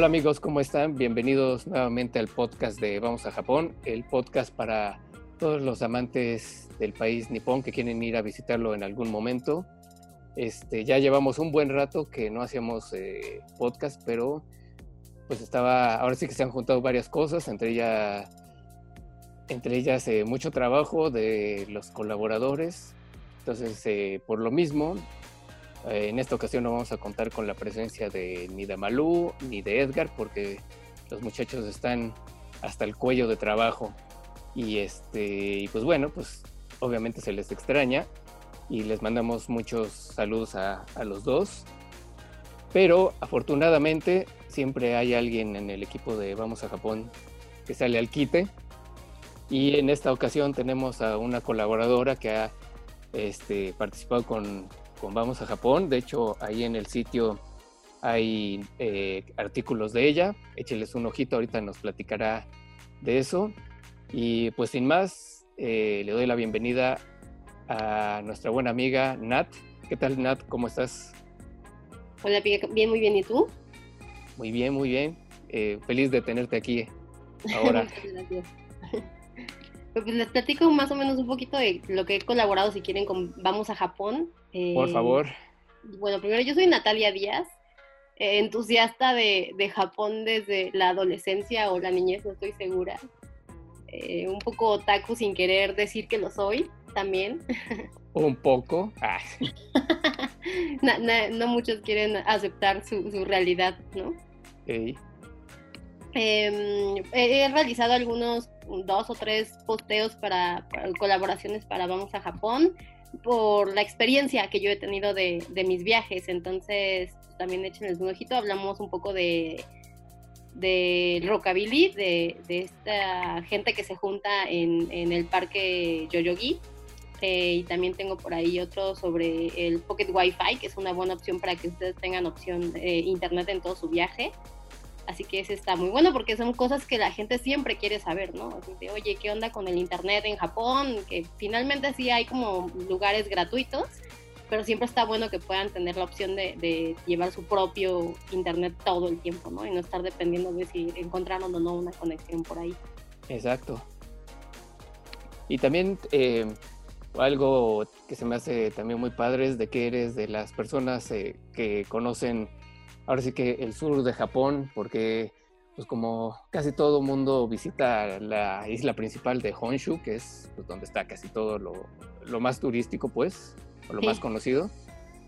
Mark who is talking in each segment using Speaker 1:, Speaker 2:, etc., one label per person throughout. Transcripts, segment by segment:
Speaker 1: Hola amigos, ¿cómo están? Bienvenidos nuevamente al podcast de Vamos a Japón, el podcast para todos los amantes del país nipón que quieren ir a visitarlo en algún momento. Este, ya llevamos un buen rato que no hacíamos eh, podcast, pero pues estaba, ahora sí que se han juntado varias cosas, entre ellas, entre ellas eh, mucho trabajo de los colaboradores. Entonces, eh, por lo mismo, eh, en esta ocasión no vamos a contar con la presencia de ni de Malú ni de Edgar porque los muchachos están hasta el cuello de trabajo. Y este y pues bueno pues obviamente se les extraña y les mandamos muchos saludos a, a los dos. Pero afortunadamente siempre hay alguien en el equipo de Vamos a Japón que sale al quite. Y en esta ocasión tenemos a una colaboradora que ha este, participado con, con Vamos a Japón. De hecho, ahí en el sitio hay eh, artículos de ella. Écheles un ojito, ahorita nos platicará de eso. Y pues sin más, eh, le doy la bienvenida a nuestra buena amiga Nat. ¿Qué tal Nat? ¿Cómo estás?
Speaker 2: Hola, bien, muy bien. ¿Y tú?
Speaker 1: Muy bien, muy bien. Eh, feliz de tenerte aquí ahora.
Speaker 2: gracias. Pues les platico más o menos un poquito de lo que he colaborado, si quieren, con Vamos a Japón.
Speaker 1: Por
Speaker 2: Eh,
Speaker 1: favor.
Speaker 2: Bueno, primero yo soy Natalia Díaz, eh, entusiasta de, de Japón desde la adolescencia o la niñez, no estoy segura. Eh, un poco otaku sin querer decir que lo soy también.
Speaker 1: Un poco. Ah,
Speaker 2: no muchos quieren aceptar su, su realidad, ¿no?
Speaker 1: ok.
Speaker 2: Eh, he realizado algunos dos o tres posteos para, para colaboraciones para Vamos a Japón por la experiencia que yo he tenido de, de mis viajes. Entonces, también échenles un ojito. Hablamos un poco de del rockabilly, de, de esta gente que se junta en, en el parque Yoyogi. Eh, y también tengo por ahí otro sobre el Pocket Wi-Fi, que es una buena opción para que ustedes tengan opción de internet en todo su viaje. Así que ese está muy bueno porque son cosas que la gente siempre quiere saber, ¿no? Así de, oye, ¿qué onda con el internet en Japón? Que finalmente sí hay como lugares gratuitos, pero siempre está bueno que puedan tener la opción de, de llevar su propio internet todo el tiempo, ¿no? Y no estar dependiendo de si encontraron o no una conexión por ahí.
Speaker 1: Exacto. Y también eh, algo que se me hace también muy padre es de que eres de las personas eh, que conocen ahora sí que el sur de Japón, porque pues como casi todo mundo visita la isla principal de Honshu, que es pues, donde está casi todo lo, lo más turístico, pues, o lo
Speaker 2: Sí.
Speaker 1: más conocido,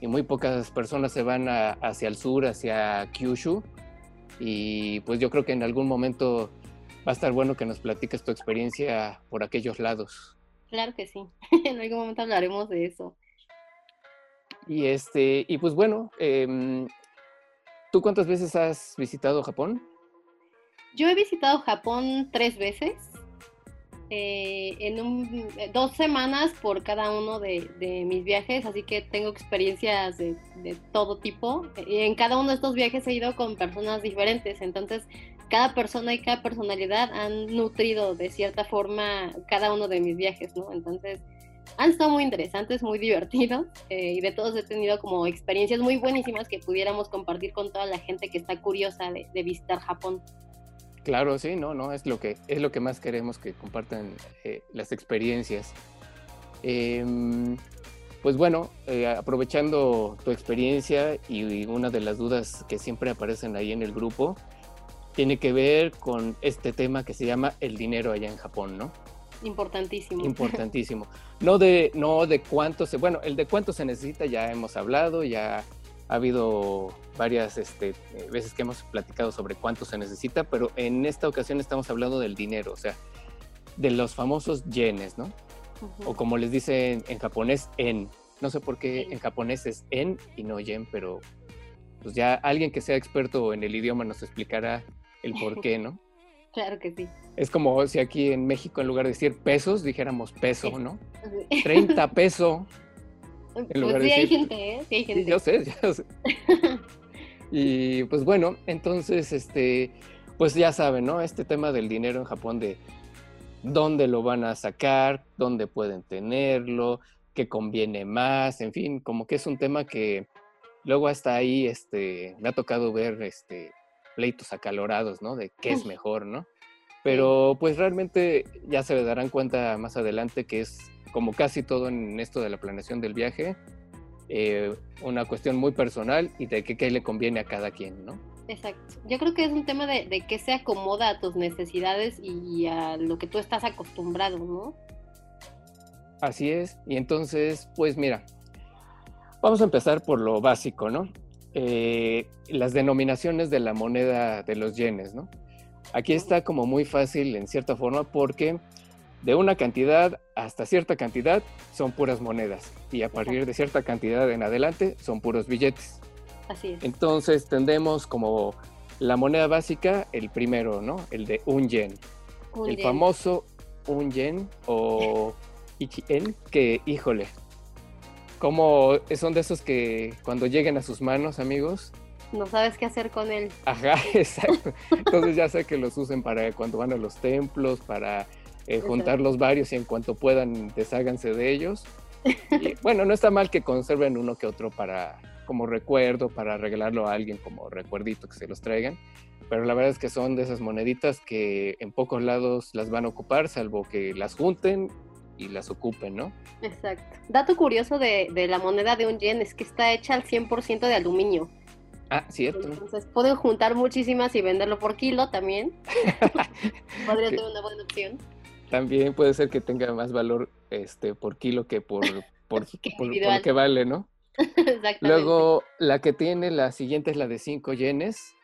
Speaker 1: y muy pocas personas se van a- hacia el sur, hacia Kyushu, y pues yo creo que en algún momento va a estar bueno que nos platiques tu experiencia por aquellos lados.
Speaker 2: Claro que sí. en algún momento hablaremos de eso.
Speaker 1: Y este, y pues bueno, em, ¿tú cuántas veces has visitado Japón?
Speaker 2: Yo he visitado Japón tres veces, eh, en un- eh, dos semanas por cada uno de, de mis viajes, así que tengo experiencias de, de todo tipo. Y en cada uno de estos viajes he ido con personas diferentes, entonces cada persona y cada personalidad han nutrido de cierta forma cada uno de mis viajes, ¿no? Entonces han estado muy interesantes, muy divertidos eh, y de todos he tenido como experiencias muy buenísimas que pudiéramos compartir con toda la gente que está curiosa de, visitar Japón.
Speaker 1: Claro, sí, no, no, es lo que, es lo que más queremos que compartan eh, las experiencias. Em, pues bueno, eh, aprovechando tu experiencia y una de las dudas que siempre aparecen ahí en el grupo, tiene que ver con este tema que se llama el dinero allá en Japón, ¿no?
Speaker 2: Importantísimo.
Speaker 1: Importantísimo. No de, no de cuánto se, bueno, el de cuánto se necesita ya hemos hablado, ya ha habido varias este, veces que hemos platicado sobre cuánto se necesita, pero en esta ocasión estamos hablando del dinero, o sea, de los famosos yenes, ¿no? O como les dicen en japonés, en. No sé por qué en japonés es en y no yen, pero pues ya alguien que sea experto en el idioma nos explicará el por qué, ¿no?
Speaker 2: Claro que sí.
Speaker 1: Es como si aquí en México en lugar de decir pesos dijéramos peso, ¿no? 30 peso.
Speaker 2: En pues sí de hay gente, ¿eh? Sí hay gente.
Speaker 1: Sí, yo sé, yo sé. y pues bueno, entonces, este, pues ya saben, ¿no? Este tema del dinero en Japón de dónde lo van a sacar, dónde pueden tenerlo, qué conviene más, en fin, como que es un tema que luego hasta ahí, este, me ha tocado ver, este, pleitos acalorados, ¿no? De qué es mejor, ¿no? Pero pues realmente ya se darán cuenta más adelante que es como casi todo en esto de la planeación del viaje, eh, una cuestión muy personal y de qué, le conviene a cada quien, ¿no?
Speaker 2: Exacto. Yo creo que es un tema de, de que se acomoda a tus necesidades y a lo que tú estás acostumbrado, ¿no?
Speaker 1: Así es. Y entonces, pues mira, vamos a empezar por lo básico, ¿no? Eh, las denominaciones de la moneda de los yenes, ¿no? Aquí está como muy fácil en cierta forma porque de una cantidad hasta cierta cantidad son puras monedas y a partir de cierta cantidad en adelante son puros billetes.
Speaker 2: Así es.
Speaker 1: Entonces tendemos como la moneda básica, el primero, ¿no? El de un yen. el famoso un yen o ichi-en, que híjole, como son de esos que cuando lleguen a sus manos, amigos,
Speaker 2: no sabes qué hacer con él.
Speaker 1: Ajá, exacto. Entonces ya sé que los usen para cuando van a los templos, para eh, juntar los varios y en cuanto puedan desháganse de ellos. Y, bueno, no está mal que conserven uno que otro para como recuerdo, para regalarlo a alguien como recuerdito que se los traigan. Pero la verdad es que son de esas moneditas que en pocos lados las van a ocupar, salvo que las junten y las ocupen, ¿no?
Speaker 2: Exacto. Dato curioso de, la moneda de un yen es que está hecha al 100% de aluminio.
Speaker 1: Ah, cierto.
Speaker 2: Entonces pueden juntar muchísimas y venderlo por kilo también. Podría ser una buena opción.
Speaker 1: También puede ser que tenga más valor este por kilo que por, por, lo que vale, ¿no? Exactamente. Luego, la que tiene, la siguiente es la de 5 yenes,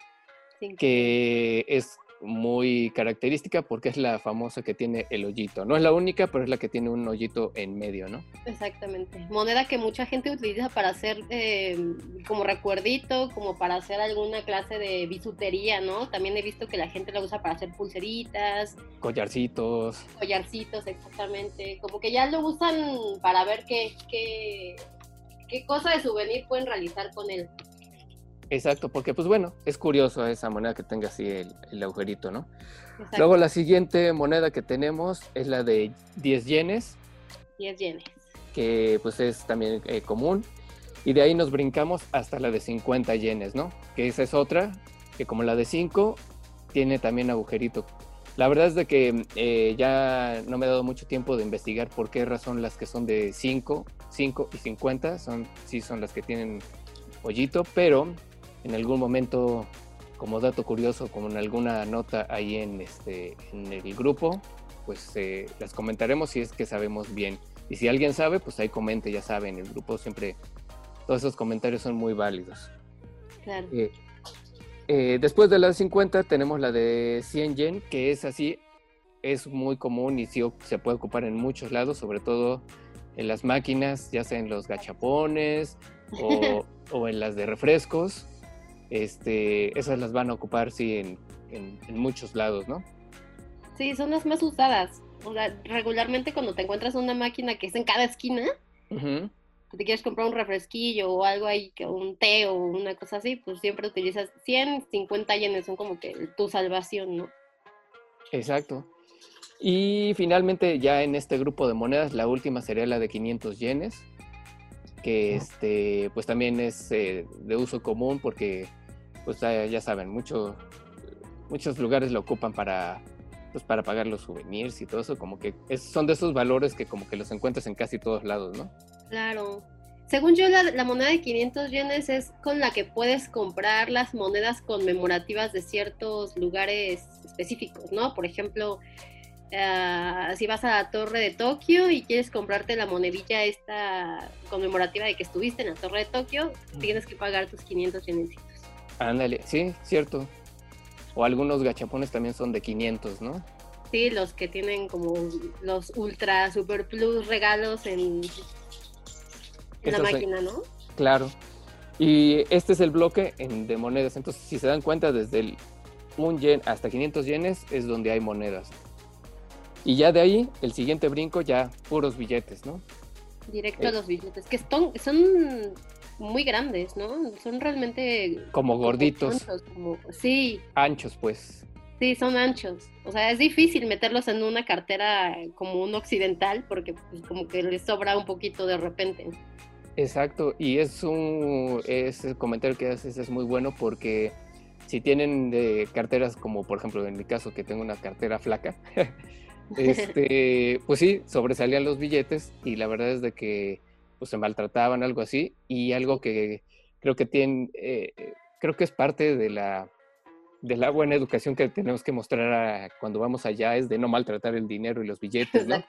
Speaker 1: que es muy característica porque es la famosa que tiene el hoyito. No es la única, pero es la que tiene un hoyito en medio, ¿no?
Speaker 2: Exactamente. Moneda que mucha gente utiliza para hacer eh, como recuerdito, como para hacer alguna clase de bisutería, ¿no? También he visto que la gente la usa para hacer pulseritas.
Speaker 1: Collarcitos.
Speaker 2: Collarcitos, exactamente. Como que ya lo usan para ver qué, qué, qué cosa de souvenir pueden realizar con él.
Speaker 1: Exacto, porque pues bueno, es curioso esa moneda que tenga así el, agujerito, ¿no? Luego la siguiente moneda que tenemos es la de 10 yenes.
Speaker 2: 10 yenes.
Speaker 1: Que pues es también eh, común. Y de ahí nos brincamos hasta la de 50 yenes, ¿no? Que esa es otra, que como la de 5, tiene también agujerito. La verdad es de que eh, ya no me he dado mucho tiempo de investigar por qué razón las que son de 5, 5 y 50 son, sí son las que tienen hoyito, pero en algún momento, como dato curioso, como en alguna nota ahí en, este, en el grupo, pues eh, las comentaremos si es que sabemos bien. Y si alguien sabe, pues ahí comente, ya saben, el grupo siempre, todos esos comentarios son muy válidos.
Speaker 2: Claro.
Speaker 1: Eh, eh, después de la de 50 tenemos la de 100 yen, que es así, es muy común y sí se puede ocupar en muchos lados, sobre todo en las máquinas, ya sea en los gachapones o, o en las de refrescos este, esas las van a ocupar, sí, en, muchos lados, ¿no?
Speaker 2: Sí, son las más usadas. regularmente cuando te encuentras una máquina que es en cada esquina, te quieres comprar un refresquillo o algo ahí, un té o una cosa así, pues siempre utilizas 100, 50 yenes, son como que tu salvación, ¿no?
Speaker 1: Exacto. Y finalmente ya en este grupo de monedas, la última sería la de 500 yenes, que este, pues también es eh, de uso común porque, pues ya saben, mucho, muchos lugares lo ocupan para, pues, para pagar los souvenirs y todo eso, como que son de esos valores que como que los encuentras en casi todos lados, ¿no?
Speaker 2: Claro. Según yo, la, moneda de 500 yenes es con la que puedes comprar las monedas conmemorativas de ciertos lugares específicos, ¿no? Por ejemplo, uh, si vas a la torre de Tokio y quieres comprarte la monedilla esta conmemorativa de que estuviste en la torre de Tokio, tienes que pagar tus 500 yenecitos.
Speaker 1: Ándale, sí, cierto. O algunos gachapones también son de 500, ¿no?
Speaker 2: Sí, los que tienen como los ultra super plus regalos en, en la máquina, ¿no?
Speaker 1: Claro. Y este es el bloque de monedas. Entonces, si se dan cuenta, desde el 1 yen hasta 500 yenes es donde hay monedas. Y ya de ahí, el siguiente brinco, ya puros billetes, ¿no?
Speaker 2: Directo a eh. los billetes, que son, son muy grandes, ¿no? Son realmente...
Speaker 1: Como gorditos.
Speaker 2: sí.
Speaker 1: Anchos, pues.
Speaker 2: Sí, son anchos. O sea, es difícil meterlos en una cartera como un occidental porque pues, como que les sobra un poquito de repente.
Speaker 1: Exacto, y es un ese comentario que haces es muy bueno porque si tienen de carteras como por ejemplo en mi caso que tengo una cartera flaca, este, pues sí, sobresalían los billetes y la verdad es de que pues, se maltrataban, algo así, y algo que creo que tienen, eh, creo que es parte de la, de la buena educación que tenemos que mostrar cuando vamos allá, es de no maltratar el dinero y los billetes, ¿no?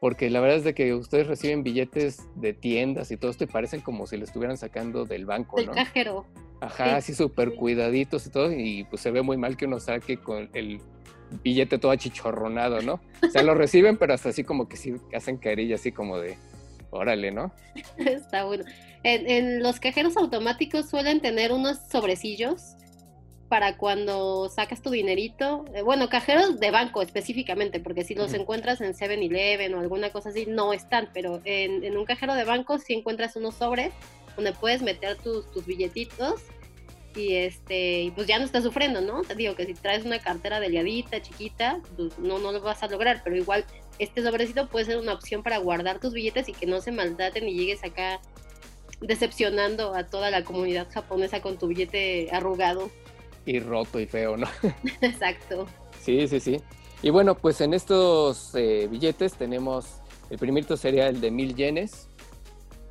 Speaker 1: Porque la verdad es de que ustedes reciben billetes de tiendas y todo esto y parecen como si lo estuvieran sacando del banco,
Speaker 2: ¿no? Del cajero.
Speaker 1: Ajá, así súper cuidaditos y todo, y pues se ve muy mal que uno saque con el billete todo achichorronado, ¿no? O sea, lo reciben, pero hasta así como que sí hacen carilla, así como de, órale, ¿no?
Speaker 2: Está bueno. En, los cajeros automáticos suelen tener unos sobrecillos para cuando sacas tu dinerito. Eh, bueno, cajeros de banco específicamente, porque si los encuentras en 7-Eleven o alguna cosa así, no están, pero en, un cajero de banco sí encuentras unos sobres donde puedes meter tus, tus billetitos y este pues ya no estás sufriendo, ¿no? Te digo que si traes una cartera delgadita, chiquita, pues no, no lo vas a lograr, pero igual este sobrecito puede ser una opción para guardar tus billetes y que no se maltraten y llegues acá decepcionando a toda la comunidad japonesa con tu billete arrugado.
Speaker 1: Y roto y feo, ¿no?
Speaker 2: Exacto.
Speaker 1: Sí, sí, sí. Y bueno, pues en estos eh, billetes tenemos, el primerito sería el de mil yenes,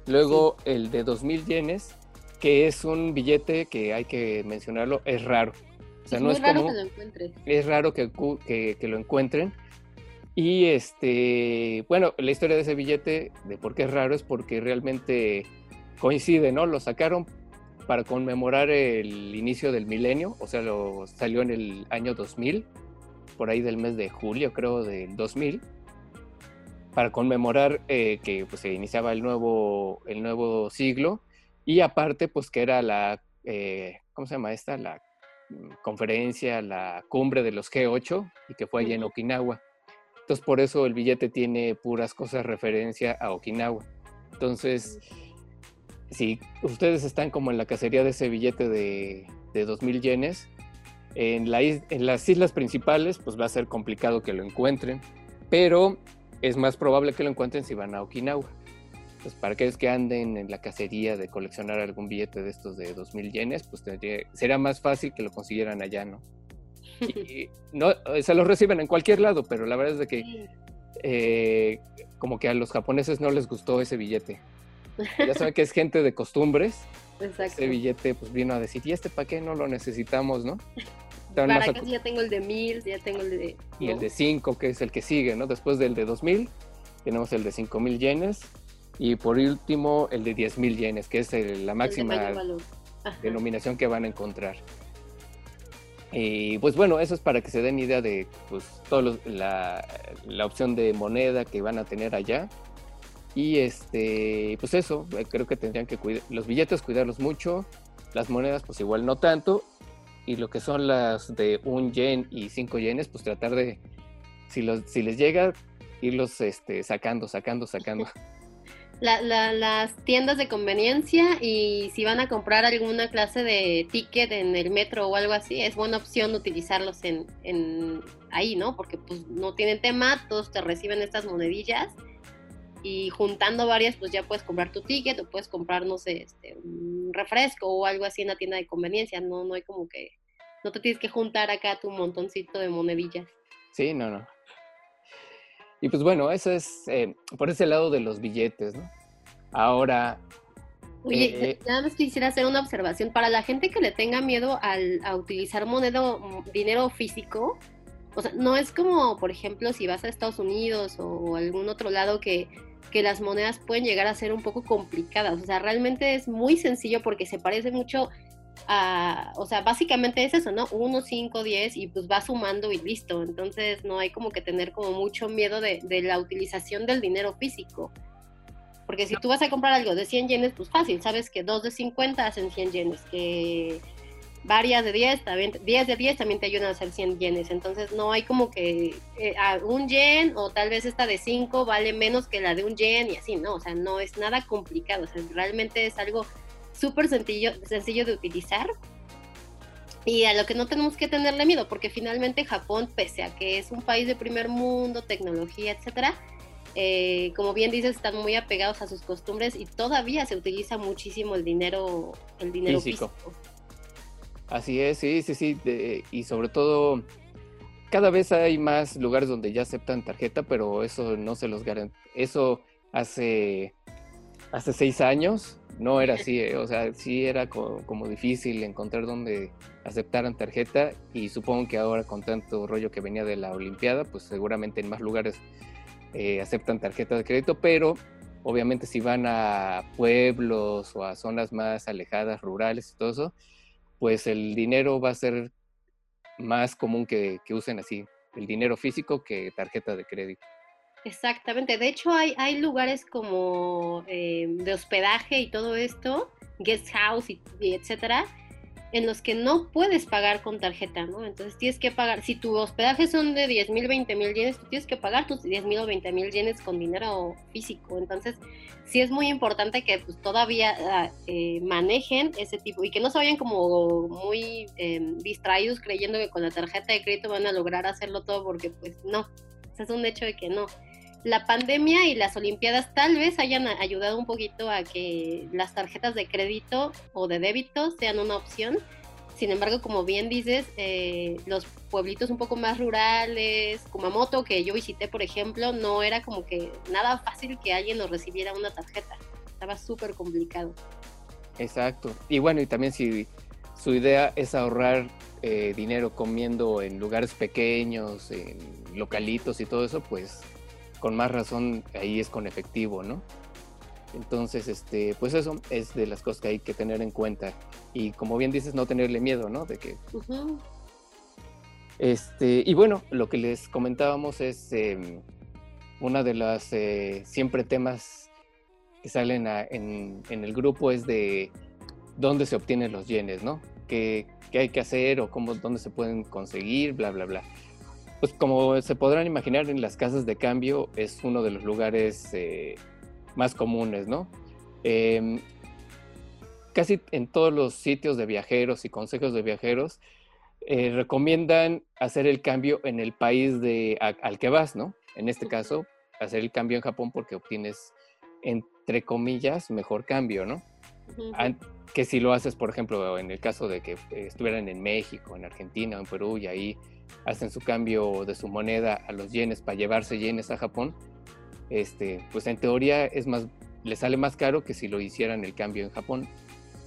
Speaker 1: luego el de dos mil yenes, que es un billete que hay que mencionarlo, es raro.
Speaker 2: O sea, es no es raro que lo encuentren.
Speaker 1: Es raro que, que, lo encuentren. Y este, bueno, la historia de ese billete, de por qué es raro, es porque realmente coincide, ¿no? Lo sacaron para conmemorar el inicio del milenio, o sea, lo salió en el año 2000, por ahí del mes de julio, creo, del 2000, para conmemorar eh, que pues, se iniciaba el nuevo, el nuevo siglo y aparte, pues que era la, eh, ¿cómo se llama esta? La mm, conferencia, la cumbre de los G8 y que fue allí en Okinawa. Entonces, por eso el billete tiene puras cosas referencia a Okinawa. Entonces, si ustedes están como en la cacería de ese billete de, de 2.000 yenes, en, la, en las islas principales, pues va a ser complicado que lo encuentren, pero es más probable que lo encuentren si van a Okinawa pues para aquellos que anden en la cacería de coleccionar algún billete de estos de 2.000 yenes, pues tendría, sería más fácil que lo consiguieran allá, ¿no? Y no, se los reciben en cualquier lado, pero la verdad es de que eh, como que a los japoneses no les gustó ese billete. Ya saben que es gente de costumbres. Exacto. Ese billete pues vino a decir, ¿y este para qué no lo necesitamos, no?
Speaker 2: Para acá ya tengo el de 1000, ya tengo el de...
Speaker 1: Y el de 5, que es el que sigue, ¿no? Después del de 2000, tenemos el de 5000 yenes y por último, el de 10.000 yenes, que es la máxima denominación que van a encontrar. Y pues bueno, eso es para que se den idea de pues, todo la, la, opción de moneda que van a tener allá. Y este, pues eso, eh, creo que tendrían que cuidar, los billetes cuidarlos mucho, las monedas pues igual no tanto, y lo que son las de un yen y cinco yenes, pues tratar de, si, los, si les llega, irlos este, sacando, sacando, sacando.
Speaker 2: las tiendas de conveniencia y si van a comprar alguna clase de ticket en el metro o algo así, es buena opción utilizarlos en, en ahí, ¿no? Porque pues no tienen tema, todos te reciben estas monedillas y juntando varias, pues ya puedes comprar tu ticket o puedes comprar, no sé, este, un refresco o algo así en la tienda de conveniencia, no, no hay como que, no te tienes que juntar acá tu montoncito de monedillas.
Speaker 1: Sí, no, no. Y pues bueno, eso es eh, por ese lado de los billetes, ¿no? Ahora...
Speaker 2: Oye, eh, nada más quisiera hacer una observación. Para la gente que le tenga miedo al, a utilizar moneda, mm, dinero físico, o sea, no es como, por ejemplo, si vas a Estados Unidos o algún otro lado que que las monedas pueden llegar a ser un poco complicadas. O sea, realmente es muy sencillo porque se parece mucho a, o sea, básicamente es eso, ¿no? 1, 5, 10 y pues va sumando y listo. Entonces no hay como que tener como mucho miedo de, la utilización del dinero físico. Porque si tú vas a comprar algo de 100 yenes, pues fácil, sabes que 2 de 50 hacen 100 yenes, que varias de 10, también, 10 de 10 también te ayudan a hacer 100 yenes. Entonces no hay como que eh, un yen o tal vez esta de 5 vale menos que la de un yen y así, ¿no? O sea, no es nada complicado. O sea, realmente es algo súper sencillo, sencillo de utilizar. Y a lo que no tenemos que tenerle miedo, porque finalmente Japón, pese a que es un país de primer mundo, tecnología, etcétera, eh, como bien dices, están muy apegados a sus costumbres y todavía se utiliza muchísimo el dinero, el dinero físico.
Speaker 1: Así es, sí, sí, sí. y sobre todo, cada vez hay más lugares donde ya aceptan tarjeta, pero eso no se los garantiza. Eso hace, hace seis años no era así, eh, o sea, sí era como, difícil encontrar donde aceptaran tarjeta y supongo que ahora con tanto rollo que venía de la Olimpiada, pues seguramente en más lugares eh, aceptan tarjeta de crédito, pero obviamente si van a pueblos o a zonas más alejadas, rurales y todo eso, pues el dinero va a ser más común que, usen así el dinero físico que tarjeta de crédito.
Speaker 2: Exactamente, de hecho hay, hay lugares como eh, de hospedaje y todo esto, guest house y, etcétera, en los que no puedes pagar con tarjeta, ¿no? Entonces tienes que pagar, si tu hospedaje son de 10 mil, 20 mil yenes, tú tienes que pagar tus 10 mil o 20 mil yenes con dinero físico. Entonces, sí es muy importante que pues, todavía ah, eh, manejen ese tipo y que no se vayan como muy em, distraídos creyendo que con la tarjeta de crédito van a lograr hacerlo todo, porque pues no, es un hecho de que no la pandemia y las Olimpiadas tal vez hayan ayudado un poquito a que las tarjetas de crédito o de débito sean una opción. Sin embargo, como bien dices, eh, los pueblitos un poco más rurales, Kumamoto, que yo visité, por ejemplo, no era como que nada fácil que alguien nos recibiera una tarjeta. Estaba súper complicado.
Speaker 1: Exacto. Y bueno, y también si su idea es ahorrar eh, dinero comiendo en lugares pequeños, en localitos y todo eso, pues con más razón ahí es con efectivo, ¿no? Entonces, este, pues eso es de las cosas que hay que tener en cuenta. Y como bien dices, no tenerle miedo, ¿no? De que. Este, y bueno, lo que les comentábamos es eh, una de las eh, siempre temas que salen en, en, el grupo es de dónde se obtienen los yenes, ¿no? ¿Qué, qué hay que hacer o cómo, dónde se pueden conseguir, bla, bla, bla. Pues como se podrán imaginar, en las casas de cambio es uno de los lugares eh, más comunes, ¿no? Em, casi en todos los sitios de viajeros y consejos de viajeros eh, recomiendan hacer el cambio en el país de, al que vas, ¿no? En este caso, hacer el cambio en Japón porque obtienes, entre comillas, mejor cambio, ¿no? Que si lo haces, por ejemplo, en el caso de que estuvieran en México, en Argentina o en Perú y ahí hacen su cambio de su moneda a los yenes para llevarse yenes a Japón, este, pues en teoría es más, le sale más caro que si lo hicieran el cambio en Japón.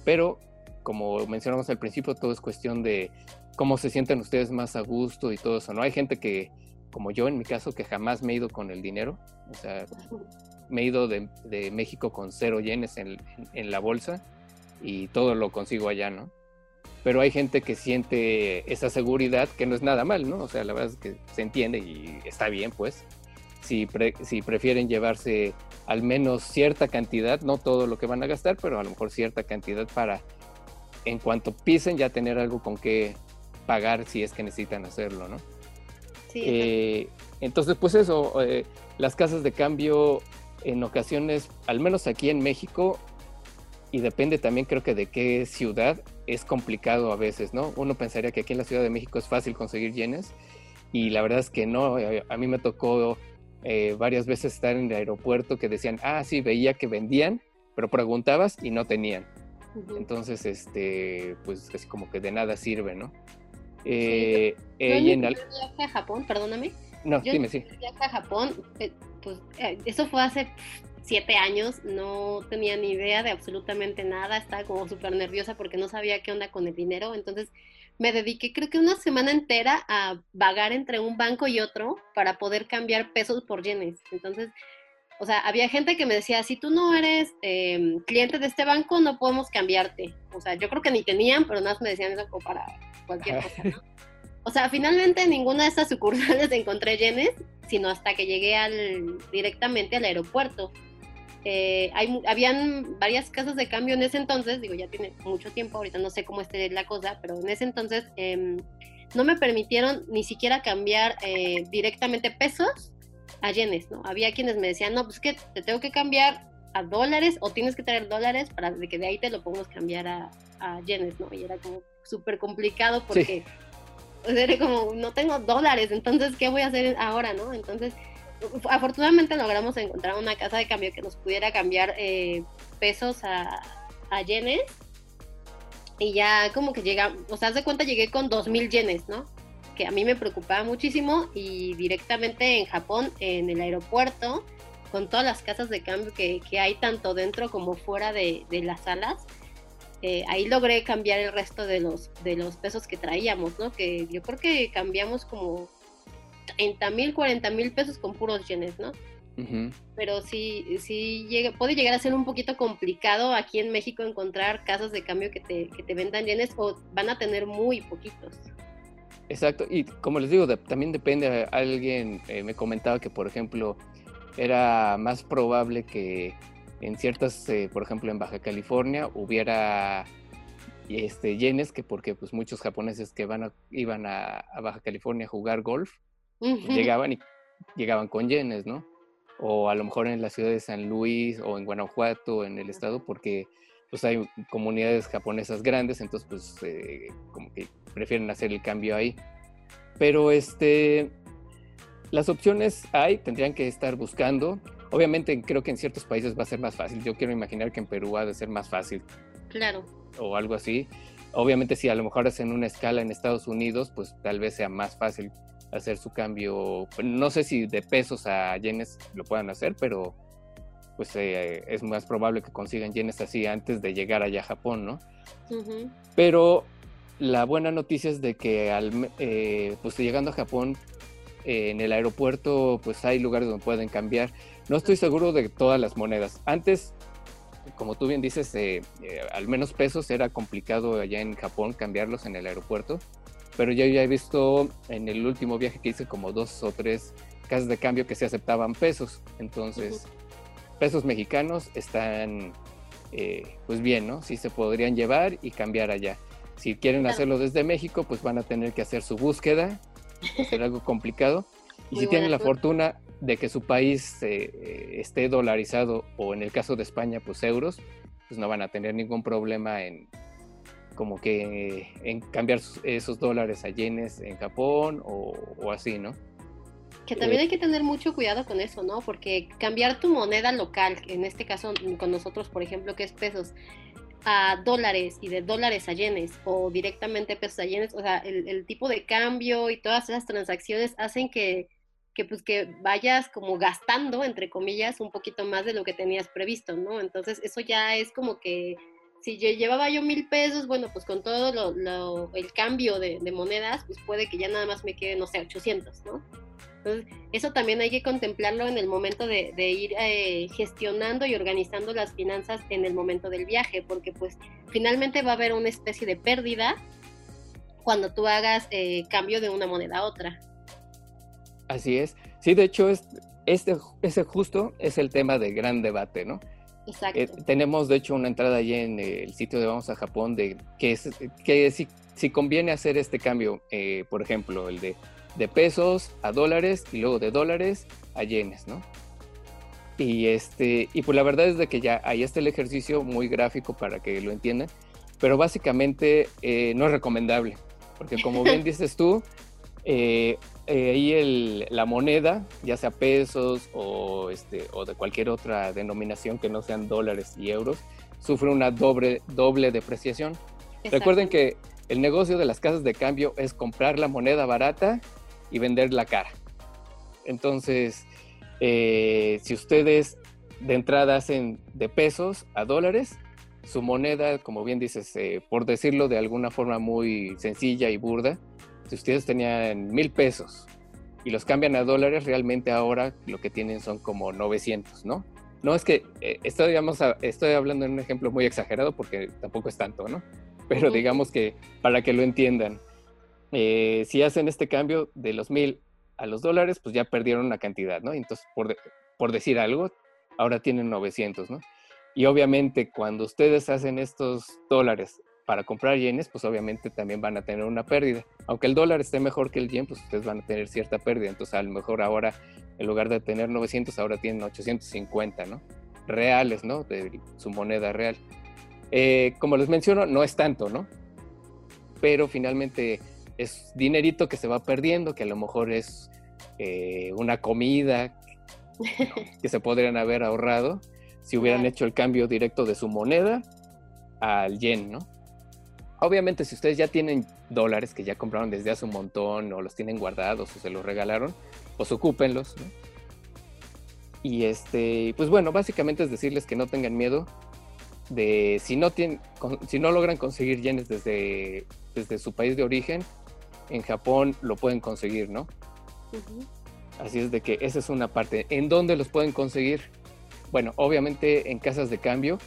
Speaker 1: Pero, como mencionamos al principio, todo es cuestión de cómo se sienten ustedes más a gusto y todo eso, ¿no? Hay gente que, como yo en mi caso, que jamás me he ido con el dinero, o sea, me he ido de, México con cero yenes en, en la bolsa y todo lo consigo allá, ¿no? Pero hay gente que siente esa seguridad que no es nada mal, ¿no? O sea, la verdad es que se entiende y está bien, pues. Si, si prefieren llevarse al menos cierta cantidad, no todo lo que van a gastar, pero a lo mejor cierta cantidad para, en cuanto pisen, ya tener algo con que pagar si es que necesitan hacerlo, ¿no?
Speaker 2: Sí. Eh,
Speaker 1: entonces, pues eso, eh, las casas de cambio en ocasiones, al menos aquí en México, y depende también creo que de qué ciudad, es complicado a veces, ¿no? Uno pensaría que aquí en la Ciudad de México es fácil conseguir yenes y la verdad es que no, eh, a mí me tocó eh, varias veces estar en el aeropuerto que decían, ah, sí, veía que vendían, pero preguntabas y no tenían. Entonces, este, pues es como que de nada sirve, ¿no?
Speaker 2: Eh, en viaje a Japón, perdóname.
Speaker 1: No, dime, sí.
Speaker 2: viaje a Japón, pues eso fue hace siete años, no tenía ni idea de absolutamente nada, estaba como súper nerviosa porque no sabía qué onda con el dinero, entonces me dediqué creo que una semana entera a vagar entre un banco y otro para poder cambiar pesos por yenes. Entonces, o sea, había gente que me decía, si tú no eres em, cliente de este banco, no podemos cambiarte. O sea, yo creo que ni tenían, pero nada más me decían eso como para cualquier cosa. O sea, finalmente en ninguna de estas sucursales encontré yenes, sino hasta que llegué al, directamente al aeropuerto. Eh, hay, habían varias casas de cambio en ese entonces, digo, ya tiene mucho tiempo, ahorita no sé cómo esté la cosa, pero en ese entonces em, no me permitieron ni siquiera cambiar eh, directamente pesos a yenes, ¿no? Había quienes me decían, no, pues que te tengo que cambiar a dólares o tienes que traer dólares para que de ahí te lo podamos cambiar a, a yenes, ¿no? Y era como súper complicado porque era como, no tengo dólares, entonces, ¿qué voy a hacer ahora, no? Entonces, afortunadamente logramos encontrar una casa de cambio que nos pudiera cambiar eh, pesos a, a, yenes. Y ya como que llega, o sea, de cuenta llegué con 2.000 yenes, ¿no? Que a mí me preocupaba muchísimo y directamente en Japón, en el aeropuerto, con todas las casas de cambio que, que hay tanto dentro como fuera de, de las salas, eh, ahí logré cambiar el resto de los, de los pesos que traíamos, ¿no? Que yo creo que cambiamos como 30 mil, 40 mil pesos con puros yenes, ¿no? Pero sí, sí llega, puede llegar a ser un poquito complicado aquí en México encontrar casas de cambio que te, que te vendan yenes o van a tener muy poquitos.
Speaker 1: Exacto, y como les digo, también depende, alguien eh, me comentaba que, por ejemplo, era más probable que en ciertas, eh, por ejemplo, en Baja California hubiera este, yenes, que porque pues muchos japoneses que van iban a, Baja California a jugar golf, llegaban y llegaban con yenes, ¿no? O a lo mejor en la ciudad de San Luis o en Guanajuato, en el estado, porque pues hay comunidades japonesas grandes, entonces pues eh, como que prefieren hacer el cambio ahí. Pero este, las opciones hay, tendrían que estar buscando. Obviamente creo que en ciertos países va a ser más fácil. Yo quiero imaginar que en Perú ha de ser más fácil.
Speaker 2: Claro.
Speaker 1: O algo así. Obviamente si a lo mejor es en una escala en Estados Unidos, pues tal vez sea más fácil hacer su cambio. No sé si de pesos a yenes lo puedan hacer, pero pues eh, es más probable que consigan yenes así antes de llegar allá a Japón, ¿no? Pero la buena noticia es de que al, eh, pues llegando a Japón en el aeropuerto pues hay lugares donde pueden cambiar. No estoy seguro de todas las monedas. Antes, como tú bien dices, eh, eh, al menos pesos era complicado allá en Japón cambiarlos en el aeropuerto, pero yo ya he visto en el último viaje que hice como dos o tres casas de cambio que se aceptaban pesos. Entonces, pesos mexicanos están eh, pues bien, ¿no? Sí se podrían llevar y cambiar allá. Si quieren hacerlo desde México, pues van a tener que hacer su búsqueda, ser algo complicado. Y si tienen la fortuna de que su país eh, esté dolarizado o en el caso de España, pues euros, pues no van a tener ningún problema en como que en cambiar esos dólares a yenes en Japón o, así, ¿no?
Speaker 2: Que también eh, hay que tener mucho cuidado con eso, ¿no? Porque cambiar tu moneda local, en este caso con nosotros, por ejemplo, que es pesos, a dólares y de dólares a yenes o directamente pesos a yenes, o sea, el, el tipo de cambio y todas esas transacciones hacen que que pues que vayas como gastando, entre comillas, un poquito más de lo que tenías previsto, ¿no? Entonces eso ya es como que si llevaba yo mil pesos, bueno, pues con todo lo, el cambio de, monedas, pues puede que ya nada más me quede, no sé, 800, ¿no? Entonces, eso también hay que contemplarlo en el momento de, ir eh, gestionando y organizando las finanzas en el momento del viaje, porque pues finalmente va a haber una especie de pérdida cuando tú hagas eh, cambio de una moneda a otra.
Speaker 1: Así es. Sí, de hecho, es, este, ese justo es el tema de gran debate, ¿no?
Speaker 2: Exacto. Eh,
Speaker 1: tenemos, de hecho, una entrada allí en el sitio de Vamos a Japón de que, es, que si, si conviene hacer este cambio, eh, por ejemplo, el de, de pesos a dólares y luego de dólares a yenes, ¿no? Y, este, y pues la verdad es de que ya ahí está el ejercicio muy gráfico para que lo entiendan, pero básicamente eh, no es recomendable, porque como bien dices tú, eh, eh, ahí el, la moneda, ya sea pesos o, este, o de cualquier otra denominación que no sean dólares y euros, sufre una doble, doble depreciación. Recuerden que el negocio de las casas de cambio es comprar la moneda barata y vender la cara. Entonces, eh, si ustedes de entrada hacen de pesos a dólares, su moneda, como bien dices, eh, por decirlo de alguna forma muy sencilla y burda, si ustedes tenían mil pesos y los cambian a dólares, realmente ahora lo que tienen son como 900, ¿no? No es que eh, estoy, digamos, estoy hablando en un ejemplo muy exagerado porque tampoco es tanto, ¿no? Pero digamos que para que lo entiendan, si hacen este cambio de los mil a los dólares, pues ya perdieron una cantidad, ¿no? Entonces, por, por decir algo, ahora tienen 900, ¿no? Y obviamente cuando ustedes hacen estos dólares para comprar yenes, pues obviamente también van a tener una pérdida. Aunque el dólar esté mejor que el yen, pues ustedes van a tener cierta pérdida. Entonces a lo mejor ahora, en lugar de tener 900, ahora tienen 850, ¿no? Reales, ¿no? De su moneda real. Eh, como les menciono, no es tanto, ¿no? Pero finalmente es dinerito que se va perdiendo, que a lo mejor es eh, una comida que se podrían haber ahorrado si hubieran hecho el cambio directo de su moneda al yen, ¿no? Obviamente, si ustedes ya tienen dólares que ya compraron desde hace un montón o los tienen guardados o se los regalaron, pues ocúpenlos, ¿no? Y este, pues bueno, básicamente es decirles que no tengan miedo de si no tienen, si no logran conseguir yenes desde, desde su país de origen, en Japón lo pueden conseguir, ¿no? Así es de que esa es una parte. ¿En dónde los pueden conseguir? Bueno, obviamente en casas de cambio.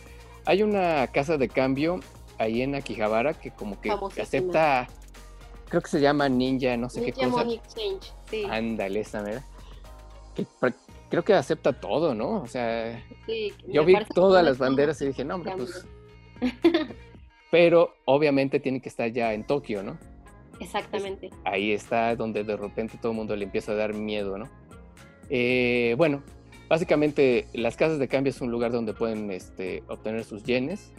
Speaker 1: Hay una casa de cambio ahí en Akihabara que como que acepta, creo que se llama Ninja, no sé qué cosa.
Speaker 2: Money Exchange, sí.
Speaker 1: Ándale, esa mera. creo que acepta todo, ¿no? O sea, yo vi todas las banderas y dije, no, hombre, pues... Pero obviamente tiene que estar ya en Tokio, ¿no?
Speaker 2: Exactamente.
Speaker 1: ahí está donde de repente todo el mundo le empieza a dar miedo, ¿no? Eh, bueno, básicamente las casas de cambio es un lugar donde pueden este, obtener sus yenes.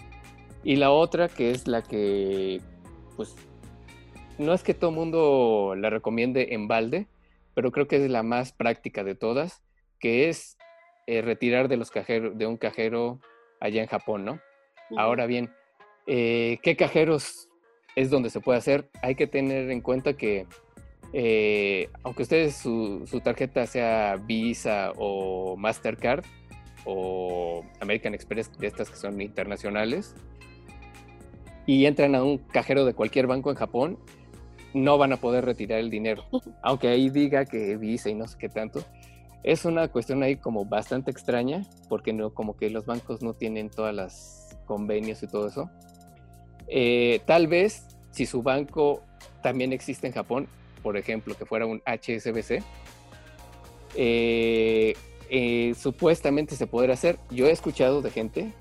Speaker 1: Y la otra, que es la que, pues, no es que todo mundo la recomiende en balde, pero creo que es la más práctica de todas, que es eh, retirar de los cajeros, de un cajero allá en Japón, ¿no? Ahora bien, eh, ¿qué cajeros es donde se puede hacer. Hay que tener en cuenta que eh, aunque ustedes su, tarjeta sea Visa o Mastercard o American Express de estas que son internacionales y entran a un cajero de cualquier banco en Japón, no van a poder retirar el dinero. Aunque ahí diga que Visa y no sé qué tanto. Es una cuestión ahí como bastante extraña porque no, como que los bancos no tienen todas las convenios y todo eso. Eh, tal vez si su banco también existe en Japón, por ejemplo, que fuera un HSBC, eh, eh, supuestamente se podrá hacer. Yo he escuchado de gente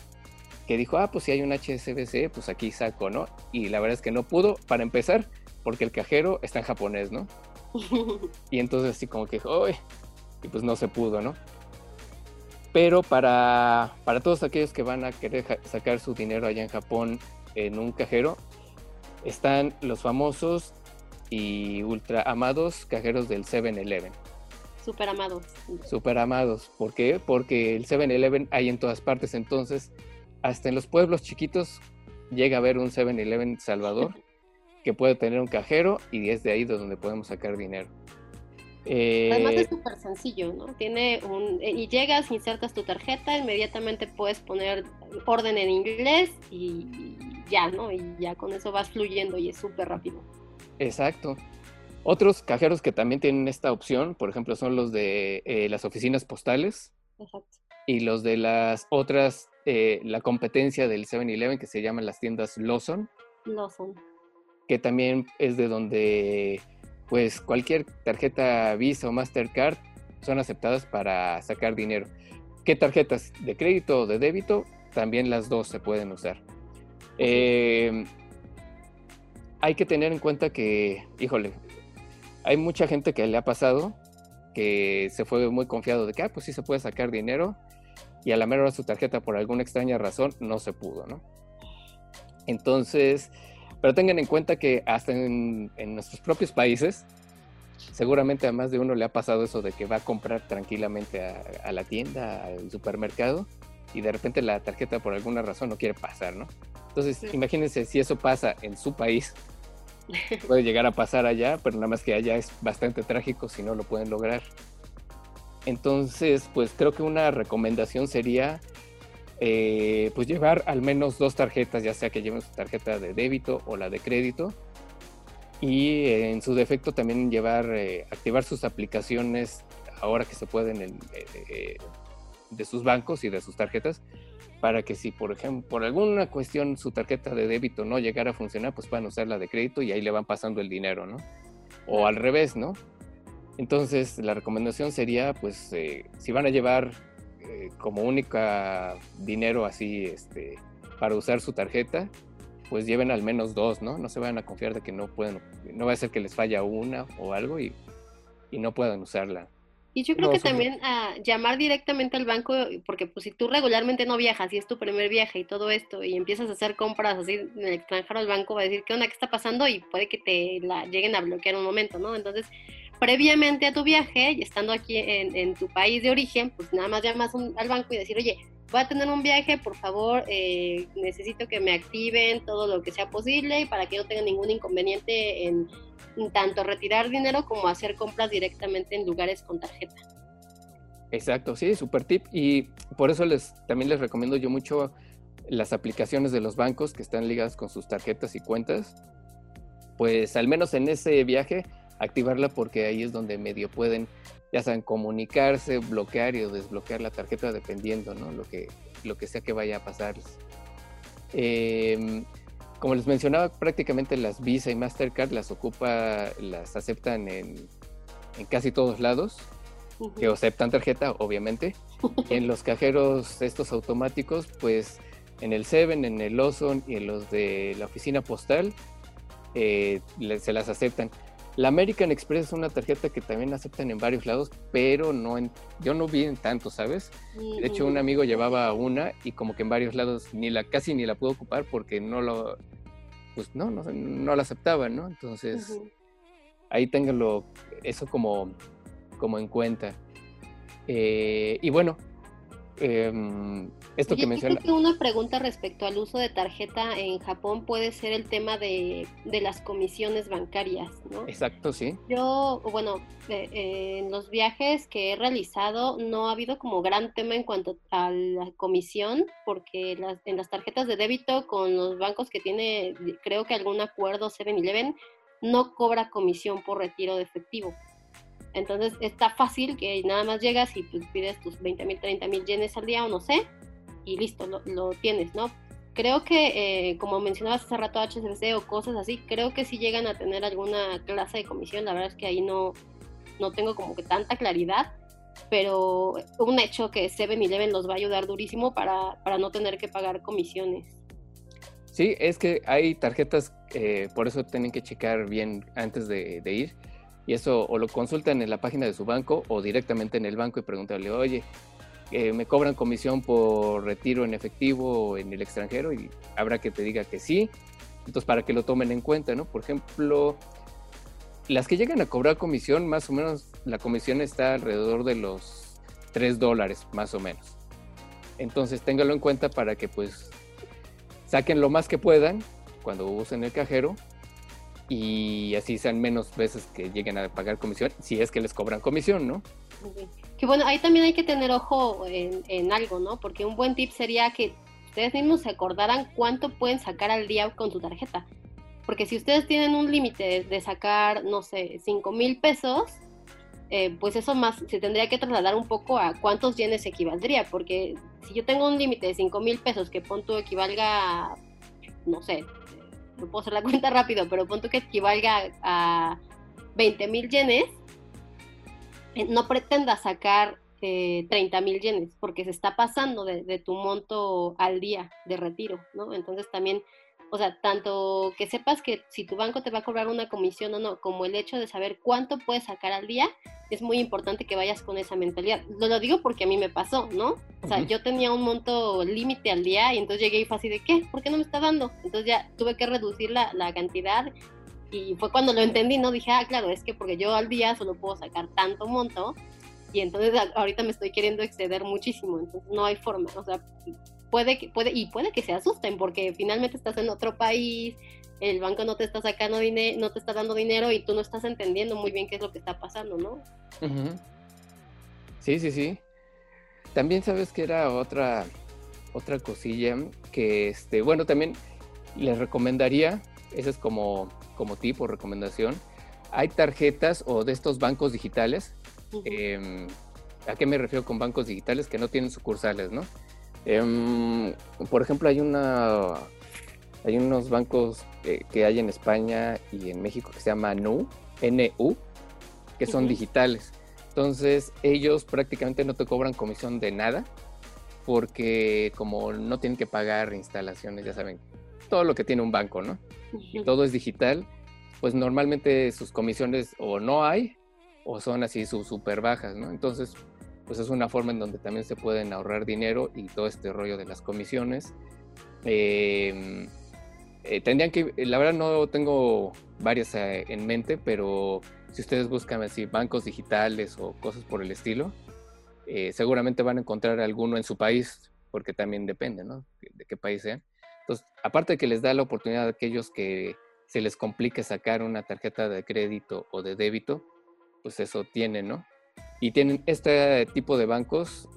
Speaker 1: que dijo, ah, pues si hay un HSBC, pues aquí saco, ¿no? Y la verdad es que no pudo, para empezar, porque el cajero está en japonés, ¿no? y entonces así como que, ¡ay! Y pues no se pudo, ¿no? Pero para, para todos aquellos que van a querer sacar su dinero allá en Japón en un cajero, están los famosos y ultra amados cajeros del 7-Eleven.
Speaker 2: Super amados.
Speaker 1: Super amados. ¿Por qué? Porque el 7-Eleven hay en todas partes. Entonces, hasta en los pueblos chiquitos llega a haber un 7-Eleven Salvador que puede tener un cajero y es de ahí de donde podemos sacar dinero.
Speaker 2: Además es eh, súper sencillo, ¿no? Tiene un... Y llegas, insertas tu tarjeta, inmediatamente puedes poner orden en inglés y ya, ¿no? Y ya con eso vas fluyendo y es súper rápido.
Speaker 1: Exacto. Otros cajeros que también tienen esta opción, por ejemplo, son los de eh, las oficinas postales. Exacto. Y los de las otras, eh, la competencia del 7-Eleven que se llaman las tiendas Lawson.
Speaker 2: Lawson.
Speaker 1: Que también es de donde pues cualquier tarjeta Visa o Mastercard son aceptadas para sacar dinero. ¿Qué tarjetas de crédito o de débito? También las dos se pueden usar. Eh, hay que tener en cuenta que, híjole, hay mucha gente que le ha pasado que se fue muy confiado de que, ah, pues sí se puede sacar dinero y a la mera hora su tarjeta por alguna extraña razón no se pudo, ¿no? Entonces, pero tengan en cuenta que hasta en, nuestros propios países, seguramente a más de uno le ha pasado eso de que va a comprar tranquilamente a, la tienda, al supermercado, y de repente la tarjeta por alguna razón no quiere pasar, ¿no? Entonces, imagínense si eso pasa en su país, puede llegar a pasar allá, pero nada más que allá es bastante trágico si no lo pueden lograr. Entonces, pues creo que una recomendación sería eh, pues llevar al menos dos tarjetas, ya sea que lleven su tarjeta de débito o la de crédito. Y en su defecto también llevar, eh, activar sus aplicaciones ahora que se pueden eh, de sus bancos y de sus tarjetas para que si, por ejemplo, por alguna cuestión su tarjeta de débito no llegara a funcionar, pues puedan usar la de crédito y ahí le van pasando el dinero, ¿no? O al revés, ¿no? Entonces, la recomendación sería, pues, eh, si van a llevar eh, como única dinero así, este, para usar su tarjeta, pues lleven al menos dos, ¿no? No se vayan a confiar de que no pueden, no va a ser que les falla una o algo y, y no puedan usarla.
Speaker 2: Y yo creo que también a llamar directamente al banco, porque pues si tú regularmente no viajas y es tu primer viaje y todo esto y empiezas a hacer compras así en el extranjero, el banco va a decir, ¿qué onda? ¿Qué está pasando? Y puede que te la lleguen a bloquear un momento, ¿no? Entonces, previamente a tu viaje, y estando aquí en, tu país de origen, pues nada más llamas al banco y decir, oye, voy a tener un viaje, por favor, eh, necesito que me activen todo lo que sea posible para que no tenga ningún inconveniente en tanto retirar dinero como hacer compras directamente en lugares con tarjeta.
Speaker 1: Exacto, sí, super tip. Y por eso les también les recomiendo yo mucho las aplicaciones de los bancos que están ligadas con sus tarjetas y cuentas. Pues al menos en ese viaje, activarla porque ahí es donde medio pueden, ya saben, comunicarse, bloquear y desbloquear la tarjeta dependiendo, ¿no? Lo que, lo que sea que vaya a pasar. Eh, como les mencionaba, prácticamente las Visa y Mastercard las ocupa, las aceptan en, casi todos lados, que aceptan tarjeta, obviamente. en los cajeros estos automáticos, pues en el Seven, en el Lawson y en los de la oficina postal, eh, se las aceptan. La American Express es una tarjeta que también aceptan en varios lados, pero no en, yo no vi en tanto, ¿sabes? De hecho, un amigo llevaba una y como que en varios lados ni la casi ni la pudo ocupar porque no lo pues no, no, no la aceptaban, ¿no? Entonces, ahí ténganlo eso como, como en cuenta. Eh, y bueno, em, esto que menciona.
Speaker 2: Creo que una pregunta respecto al uso de tarjeta en Japón puede ser el tema de, las comisiones bancarias, ¿no?
Speaker 1: Exacto, sí.
Speaker 2: Yo, bueno, eh, en los viajes que he realizado no ha habido como gran tema en cuanto a la comisión, porque las, en las tarjetas de débito con los bancos que tiene, creo que algún acuerdo 7-Eleven, no cobra comisión por retiro de efectivo. Entonces está fácil que nada más llegas y pues, pides tus 20 mil, 30 mil yenes al día o no sé, y listo, lo, tienes, ¿no? Creo que, eh, como mencionabas hace rato HSBC o cosas así, creo que sí llegan a tener alguna clase de comisión, la verdad es que ahí no, no tengo como que tanta claridad, pero un hecho que 7-Eleven los va a ayudar durísimo para, no tener que pagar comisiones.
Speaker 1: Sí, es que hay tarjetas, eh, por eso tienen que checar bien antes de, de, ir. Y eso o lo consultan en la página de su banco o directamente en el banco y preguntarle, oye, me cobran comisión por retiro en efectivo o en el extranjero y habrá que te diga que sí. Entonces, para que lo tomen en cuenta, ¿no? Por ejemplo, las que llegan a cobrar comisión, más o menos la comisión está alrededor de los 3 dólares, más o menos. Entonces, téngalo en cuenta para que pues saquen lo más que puedan cuando usen el cajero y así sean menos veces que lleguen a pagar comisión, si es que les cobran comisión, ¿no?
Speaker 2: Que bueno, ahí también hay que tener ojo en, algo, ¿no? Porque un buen tip sería que ustedes mismos se acordaran cuánto pueden sacar al día con su tarjeta. Porque si ustedes tienen un límite de, sacar, no sé, 5 mil pesos, eh, pues eso más se tendría que trasladar un poco a cuántos yenes equivaldría. Porque si yo tengo un límite de 5 mil pesos que punto equivalga no sé, puedo hacer la cuenta rápido, pero punto que equivalga a 20 mil yenes, eh, no pretenda sacar eh, 30 mil yenes, porque se está pasando de, tu monto al día de retiro, ¿no? Entonces también, o sea, tanto que sepas que si tu banco te va a cobrar una comisión o no, como el hecho de saber cuánto puedes sacar al día, es muy importante que vayas con esa mentalidad. Lo, lo digo porque a mí me pasó, ¿no? O sea, yo tenía un monto límite al día y entonces llegué y fue así de, ¿qué? ¿Por qué no me está dando? Entonces ya tuve que reducir la, la cantidad y fue cuando lo entendí, ¿no? Dije, ah, claro, es que porque yo al día solo puedo sacar tanto monto y entonces ahorita me estoy queriendo exceder muchísimo, entonces no hay forma, o sea, puede que, puede, y puede que se asusten porque finalmente estás en otro país, el banco no te está sacando dinero, no te está dando dinero y tú no estás entendiendo muy bien qué es lo que está pasando, ¿no?
Speaker 1: Sí, sí, sí. También sabes que era otra, otra cosilla que, este, bueno, también les recomendaría, ese es como, como tipo recomendación, hay tarjetas o de estos bancos digitales. Em, ¿A qué me refiero con bancos digitales que no tienen sucursales, no? Em, por ejemplo, hay una hay unos bancos que hay en España y en México que se llama NU, NU, que son digitales. Entonces, ellos prácticamente no te cobran comisión de nada, porque como no tienen que pagar instalaciones, ya saben, todo lo que tiene un banco, ¿no? Y todo es digital, pues normalmente sus comisiones o no hay o son así súper bajas, ¿no? Entonces, pues es una forma en donde también se pueden ahorrar dinero y todo este rollo de las comisiones. Eh, eh, tendrían que, la verdad no tengo varias eh, en mente, pero si ustedes buscan así bancos digitales o cosas por el estilo, eh, seguramente van a encontrar alguno en su país, porque también depende, ¿no? De qué país sea. Entonces, aparte de que les da la oportunidad a aquellos que se les complique sacar una tarjeta de crédito o de débito, pues eso tienen, ¿no? Y tienen este tipo de bancos,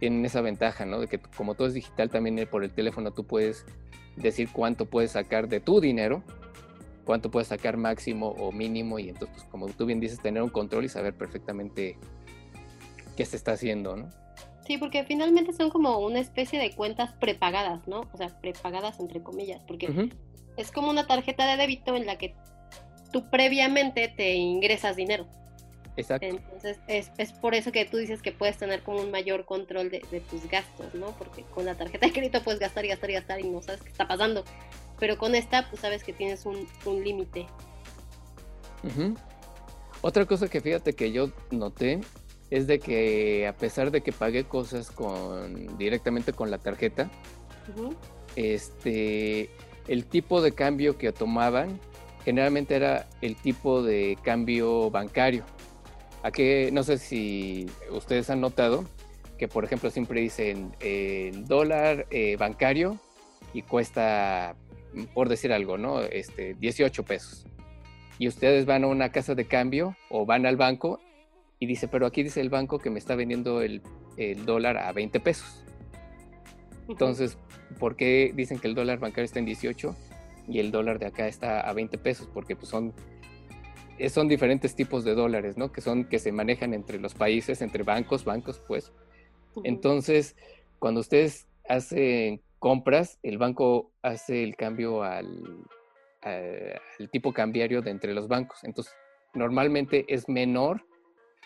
Speaker 1: tienen esa ventaja, ¿no? De que como todo es digital, también por el teléfono tú puedes decir cuánto puedes sacar de tu dinero, cuánto puedes sacar máximo o mínimo y entonces, pues, como tú bien dices, tener un control y saber perfectamente qué se está haciendo, ¿no?
Speaker 2: Sí, porque finalmente son como una especie de cuentas prepagadas, ¿no? O sea, prepagadas entre comillas, porque es como una tarjeta de débito en la que tú previamente te ingresas dinero.
Speaker 1: Exacto.
Speaker 2: Entonces, es, es, por eso que tú dices que puedes tener como un mayor control de, tus gastos, ¿no? Porque con la tarjeta de crédito puedes gastar y gastar y gastar y no sabes qué está pasando. Pero con esta, pues sabes que tienes un, un límite.
Speaker 1: Otra cosa que fíjate que yo noté es de que a pesar de que pagué cosas con directamente con la tarjeta, este el tipo de cambio que tomaban generalmente era el tipo de cambio bancario. Aquí no sé si ustedes han notado que, por ejemplo, siempre dicen el dólar eh, bancario y cuesta, por decir algo, ¿no? Este, 18 pesos. Y ustedes van a una casa de cambio o van al banco y dice, pero aquí dice el banco que me está vendiendo el, el dólar a 20 pesos. Entonces, ¿por qué dicen que el dólar bancario está en 18 y el dólar de acá está a 20 pesos? Porque pues son son diferentes tipos de dólares, ¿no? Que son que se manejan entre los países, entre bancos, bancos, pues. Entonces, cuando ustedes hacen compras, el banco hace el cambio al, tipo cambiario de entre los bancos. Entonces, normalmente es menor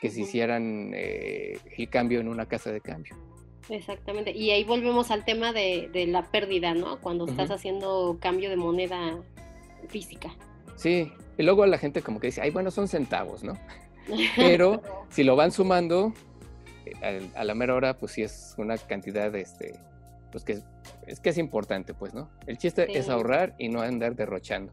Speaker 1: que si hicieran eh, el cambio en una casa de cambio.
Speaker 2: Exactamente. Y ahí volvemos al tema de, la pérdida, ¿no? Cuando estás haciendo cambio de moneda física.
Speaker 1: Sí, y luego la gente como que dice, ay, bueno, son centavos, ¿no? Pero si lo van sumando, eh, a, la mera hora, pues sí es una cantidad, este, pues que es, que es importante, pues, ¿no? El chiste es ahorrar y no andar derrochando.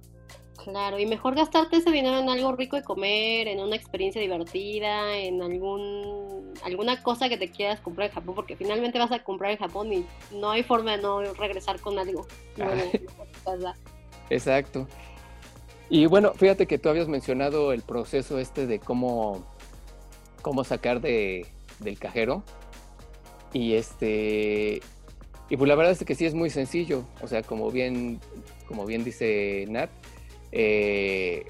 Speaker 2: Claro, y mejor gastarte ese dinero en algo rico de comer, en una experiencia divertida, en algún alguna cosa que te quieras comprar en Japón, porque finalmente vas a comprar en Japón y no hay forma de no regresar con algo.
Speaker 1: Exacto. Y bueno, fíjate que tú habías mencionado el proceso este de cómo, cómo sacar de, del cajero. Y este. Y pues la verdad es que sí es muy sencillo. O sea, como bien, como bien dice Nat, eh,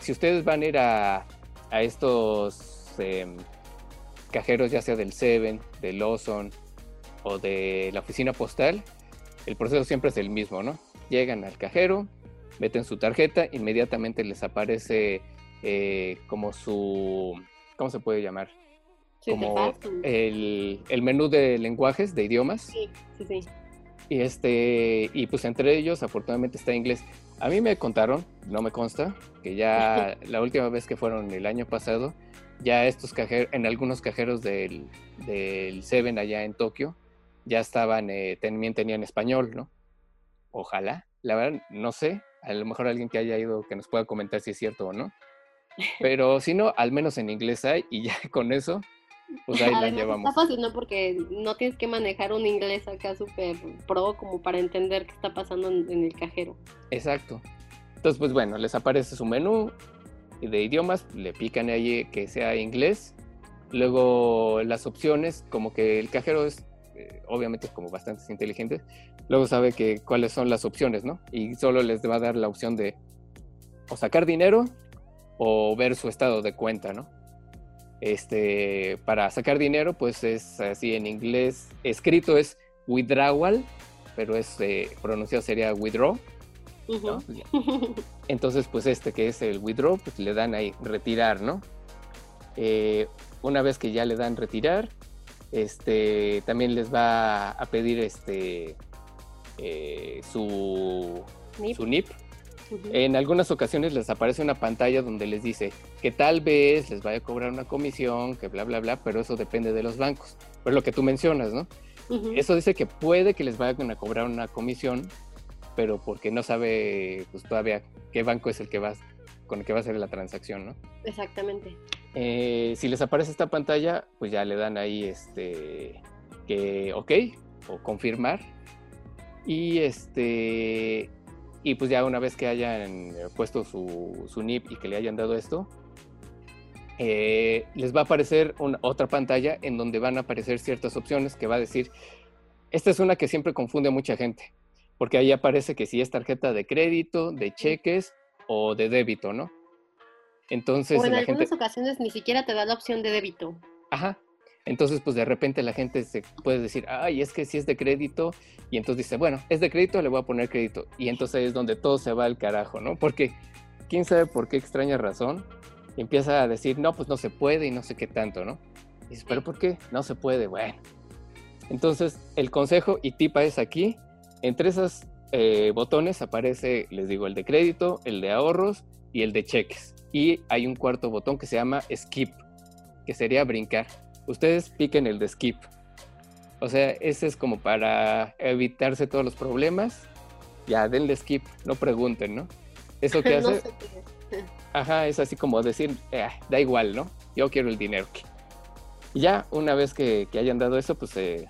Speaker 1: si ustedes van a ir a, estos em, cajeros, ya sea del Seven, del Lawson o de la oficina postal, el proceso siempre es el mismo, ¿no? Llegan al cajero, meten su tarjeta, inmediatamente les aparece eh, como su, ¿cómo se puede llamar? como el, el, menú de lenguajes, de idiomas.
Speaker 2: Sí, sí, sí.
Speaker 1: Y, este, y pues entre ellos, afortunadamente está inglés. A mí me contaron, no me consta, que ya la última vez que fueron el año pasado, ya estos cajeros, en algunos cajeros del, del Seven allá en Tokio, ya estaban, eh, también tenían español, ¿no? Ojalá, la verdad, no sé, a lo mejor alguien que haya ido que nos pueda comentar si es cierto o no. Pero si no, al menos en inglés hay y ya con eso, pues ahí la llevamos.
Speaker 2: Está fácil, ¿no? Porque no tienes que manejar un inglés acá súper pro como para entender qué está pasando en, en, el cajero.
Speaker 1: Exacto. Entonces, pues bueno, les aparece su menú de idiomas, le pican ahí que sea inglés. Luego las opciones, como que el cajero es, eh, obviamente como bastante inteligente, luego sabe que cuáles son las opciones, ¿no? Y solo les va a dar la opción de o sacar dinero o ver su estado de cuenta, ¿no? Este, para sacar dinero, pues es así en inglés, escrito es withdrawal, pero es eh, pronunciado sería withdraw. ¿no? Entonces, pues este que es el withdraw, pues le dan ahí retirar, ¿no? Eh, una vez que ya le dan retirar, este, también les va a pedir este, eh, su,
Speaker 2: NIP.
Speaker 1: su NIP. En algunas ocasiones les aparece una pantalla donde les dice que tal vez les vaya a cobrar una comisión, que bla, bla, bla, pero eso depende de los bancos. Pero lo que tú mencionas, ¿no? Eso dice que puede que les vayan a cobrar una comisión, pero porque no sabe pues, todavía qué banco es el que va con el que va a hacer la transacción, ¿no?
Speaker 2: Exactamente.
Speaker 1: Eh, si les aparece esta pantalla, pues ya le dan ahí este que ok o confirmar y este y pues ya una vez que hayan puesto su, su NIP y que le hayan dado esto, eh, les va a aparecer una, otra pantalla en donde van a aparecer ciertas opciones que va a decir, esta es una que siempre confunde a mucha gente, porque ahí aparece que si es tarjeta de crédito, de cheques o de débito, ¿no? Entonces,
Speaker 2: o en
Speaker 1: la
Speaker 2: algunas
Speaker 1: gente...
Speaker 2: ocasiones ni siquiera te da la opción de débito.
Speaker 1: Ajá. Entonces, pues de repente la gente se puede decir, ay, es que si es de crédito, y entonces dice, bueno, es de crédito, le voy a poner crédito. Y entonces es donde todo se va al carajo, ¿no? Porque quién sabe por qué extraña razón, empieza a decir, no, pues no se puede y no sé qué tanto, ¿no? Y dices, pero ¿por qué? No se puede, bueno. Entonces, el consejo y tipa es aquí, entre esos eh, botones aparece, les digo, el de crédito, el de ahorros y el de cheques. Y hay un cuarto botón que se llama skip, que sería brincar ustedes piquen el de skip. O sea, ese es como para evitarse todos los problemas. Ya, denle skip, no pregunten, ¿no? Eso que
Speaker 2: No
Speaker 1: hace,
Speaker 2: sé qué es.
Speaker 1: ajá, es así como decir, "Eh, da igual, ¿no? Yo quiero el dinero. Y ya, una vez que, que hayan dado eso, pues eh,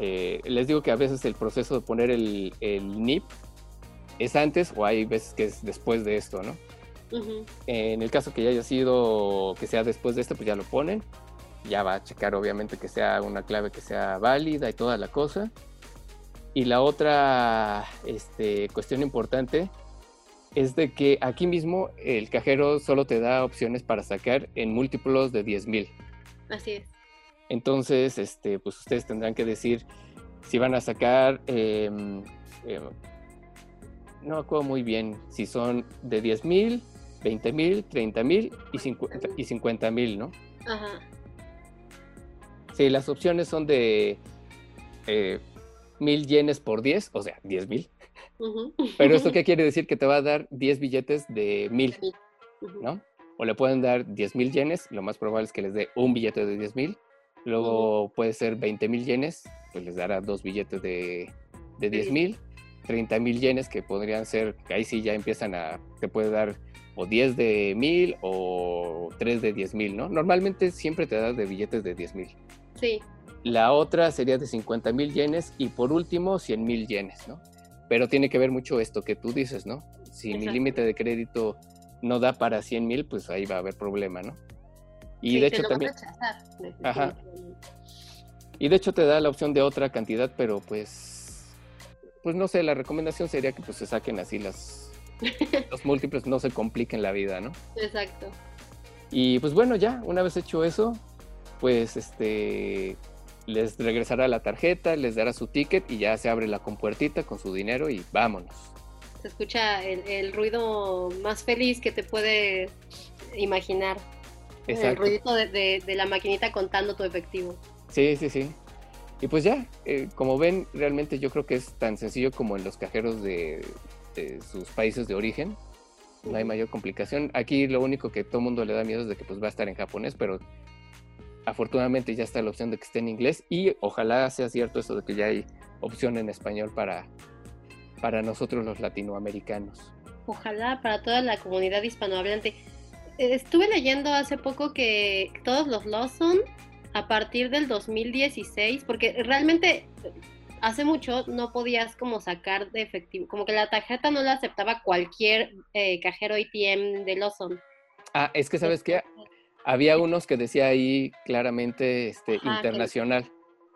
Speaker 1: eh, les digo que a veces el proceso de poner el, el NIP es antes o hay veces que es después de esto, ¿no?
Speaker 2: Ujú.
Speaker 1: En el caso que ya haya sido, que sea después de esto, pues ya lo ponen. Ya va a checar obviamente que sea una clave que sea válida y toda la cosa. Y la otra este, cuestión importante es de que aquí mismo el cajero solo te da opciones para sacar en múltiplos de 10 mil.
Speaker 2: Así es.
Speaker 1: Entonces, este, pues ustedes tendrán que decir si van a sacar, eh, eh, no acuerdo muy bien, si son de 10 mil, 20 mil, 30 mil y 50 y 50 mil, ¿no?
Speaker 2: Ajá.
Speaker 1: Sí, las opciones son de eh, mil yenes por 10, o sea, 10 mil.
Speaker 2: Ujú.
Speaker 1: Pero esto qué quiere decir? Que te va a dar 10 billetes de mil,
Speaker 2: Ujú.
Speaker 1: ¿no? O le pueden dar 10 mil yenes, lo más probable es que les dé un billete de 10 mil. Luego puede ser 20 mil yenes, pues les dará dos billetes de, de 10 mil. 30 mil yenes que podrían ser, que ahí sí ya empiezan a, te puede dar o 10 de mil o 3 de 10 mil, ¿no? Normalmente siempre te da de billetes de 10 mil.
Speaker 2: Sí,
Speaker 1: La otra sería de 50 mil yenes y por último 100 mil yenes, ¿no? Pero tiene que ver mucho esto que tú dices, ¿no? Si mi límite de crédito no da para 100 mil, pues ahí va a haber problema, ¿no? Y
Speaker 2: sí,
Speaker 1: de hecho también, Ajá. y de hecho te da la opción de otra cantidad, pero pues, pues no sé, la recomendación sería que pues se saquen así las, los múltiples, no se compliquen la vida, ¿no?
Speaker 2: Exacto.
Speaker 1: Y pues bueno, ya, una vez hecho eso, pues este les regresará la tarjeta, les dará su ticket y ya se abre la compuertita con su dinero y vámonos.
Speaker 2: Se escucha el, el ruido más feliz que te puedes imaginar. El ruidito de, de- de la maquinita contando tu efectivo.
Speaker 1: Sí, sí, sí. Y pues ya, eh, como ven, realmente yo creo que es tan sencillo como en los cajeros de, de sus países de origen. no hay mayor complicación. Aquí lo único que todo el mundo le da miedo es de que pues va a estar en japonés, pero afortunadamente ya está la opción de que esté en inglés y ojalá sea cierto eso de que ya hay opción en español para, para nosotros los latinoamericanos.
Speaker 2: Ojalá para toda la comunidad hispanohablante. Estuve leyendo hace poco que todos los Lawson a partir del 2016, porque realmente hace mucho no podías como sacar de efectivo, como que la tarjeta no la aceptaba cualquier eh, cajero ATM de Lawson.
Speaker 1: Ah, es que sabes que había unos que decía ahí claramente este internacional.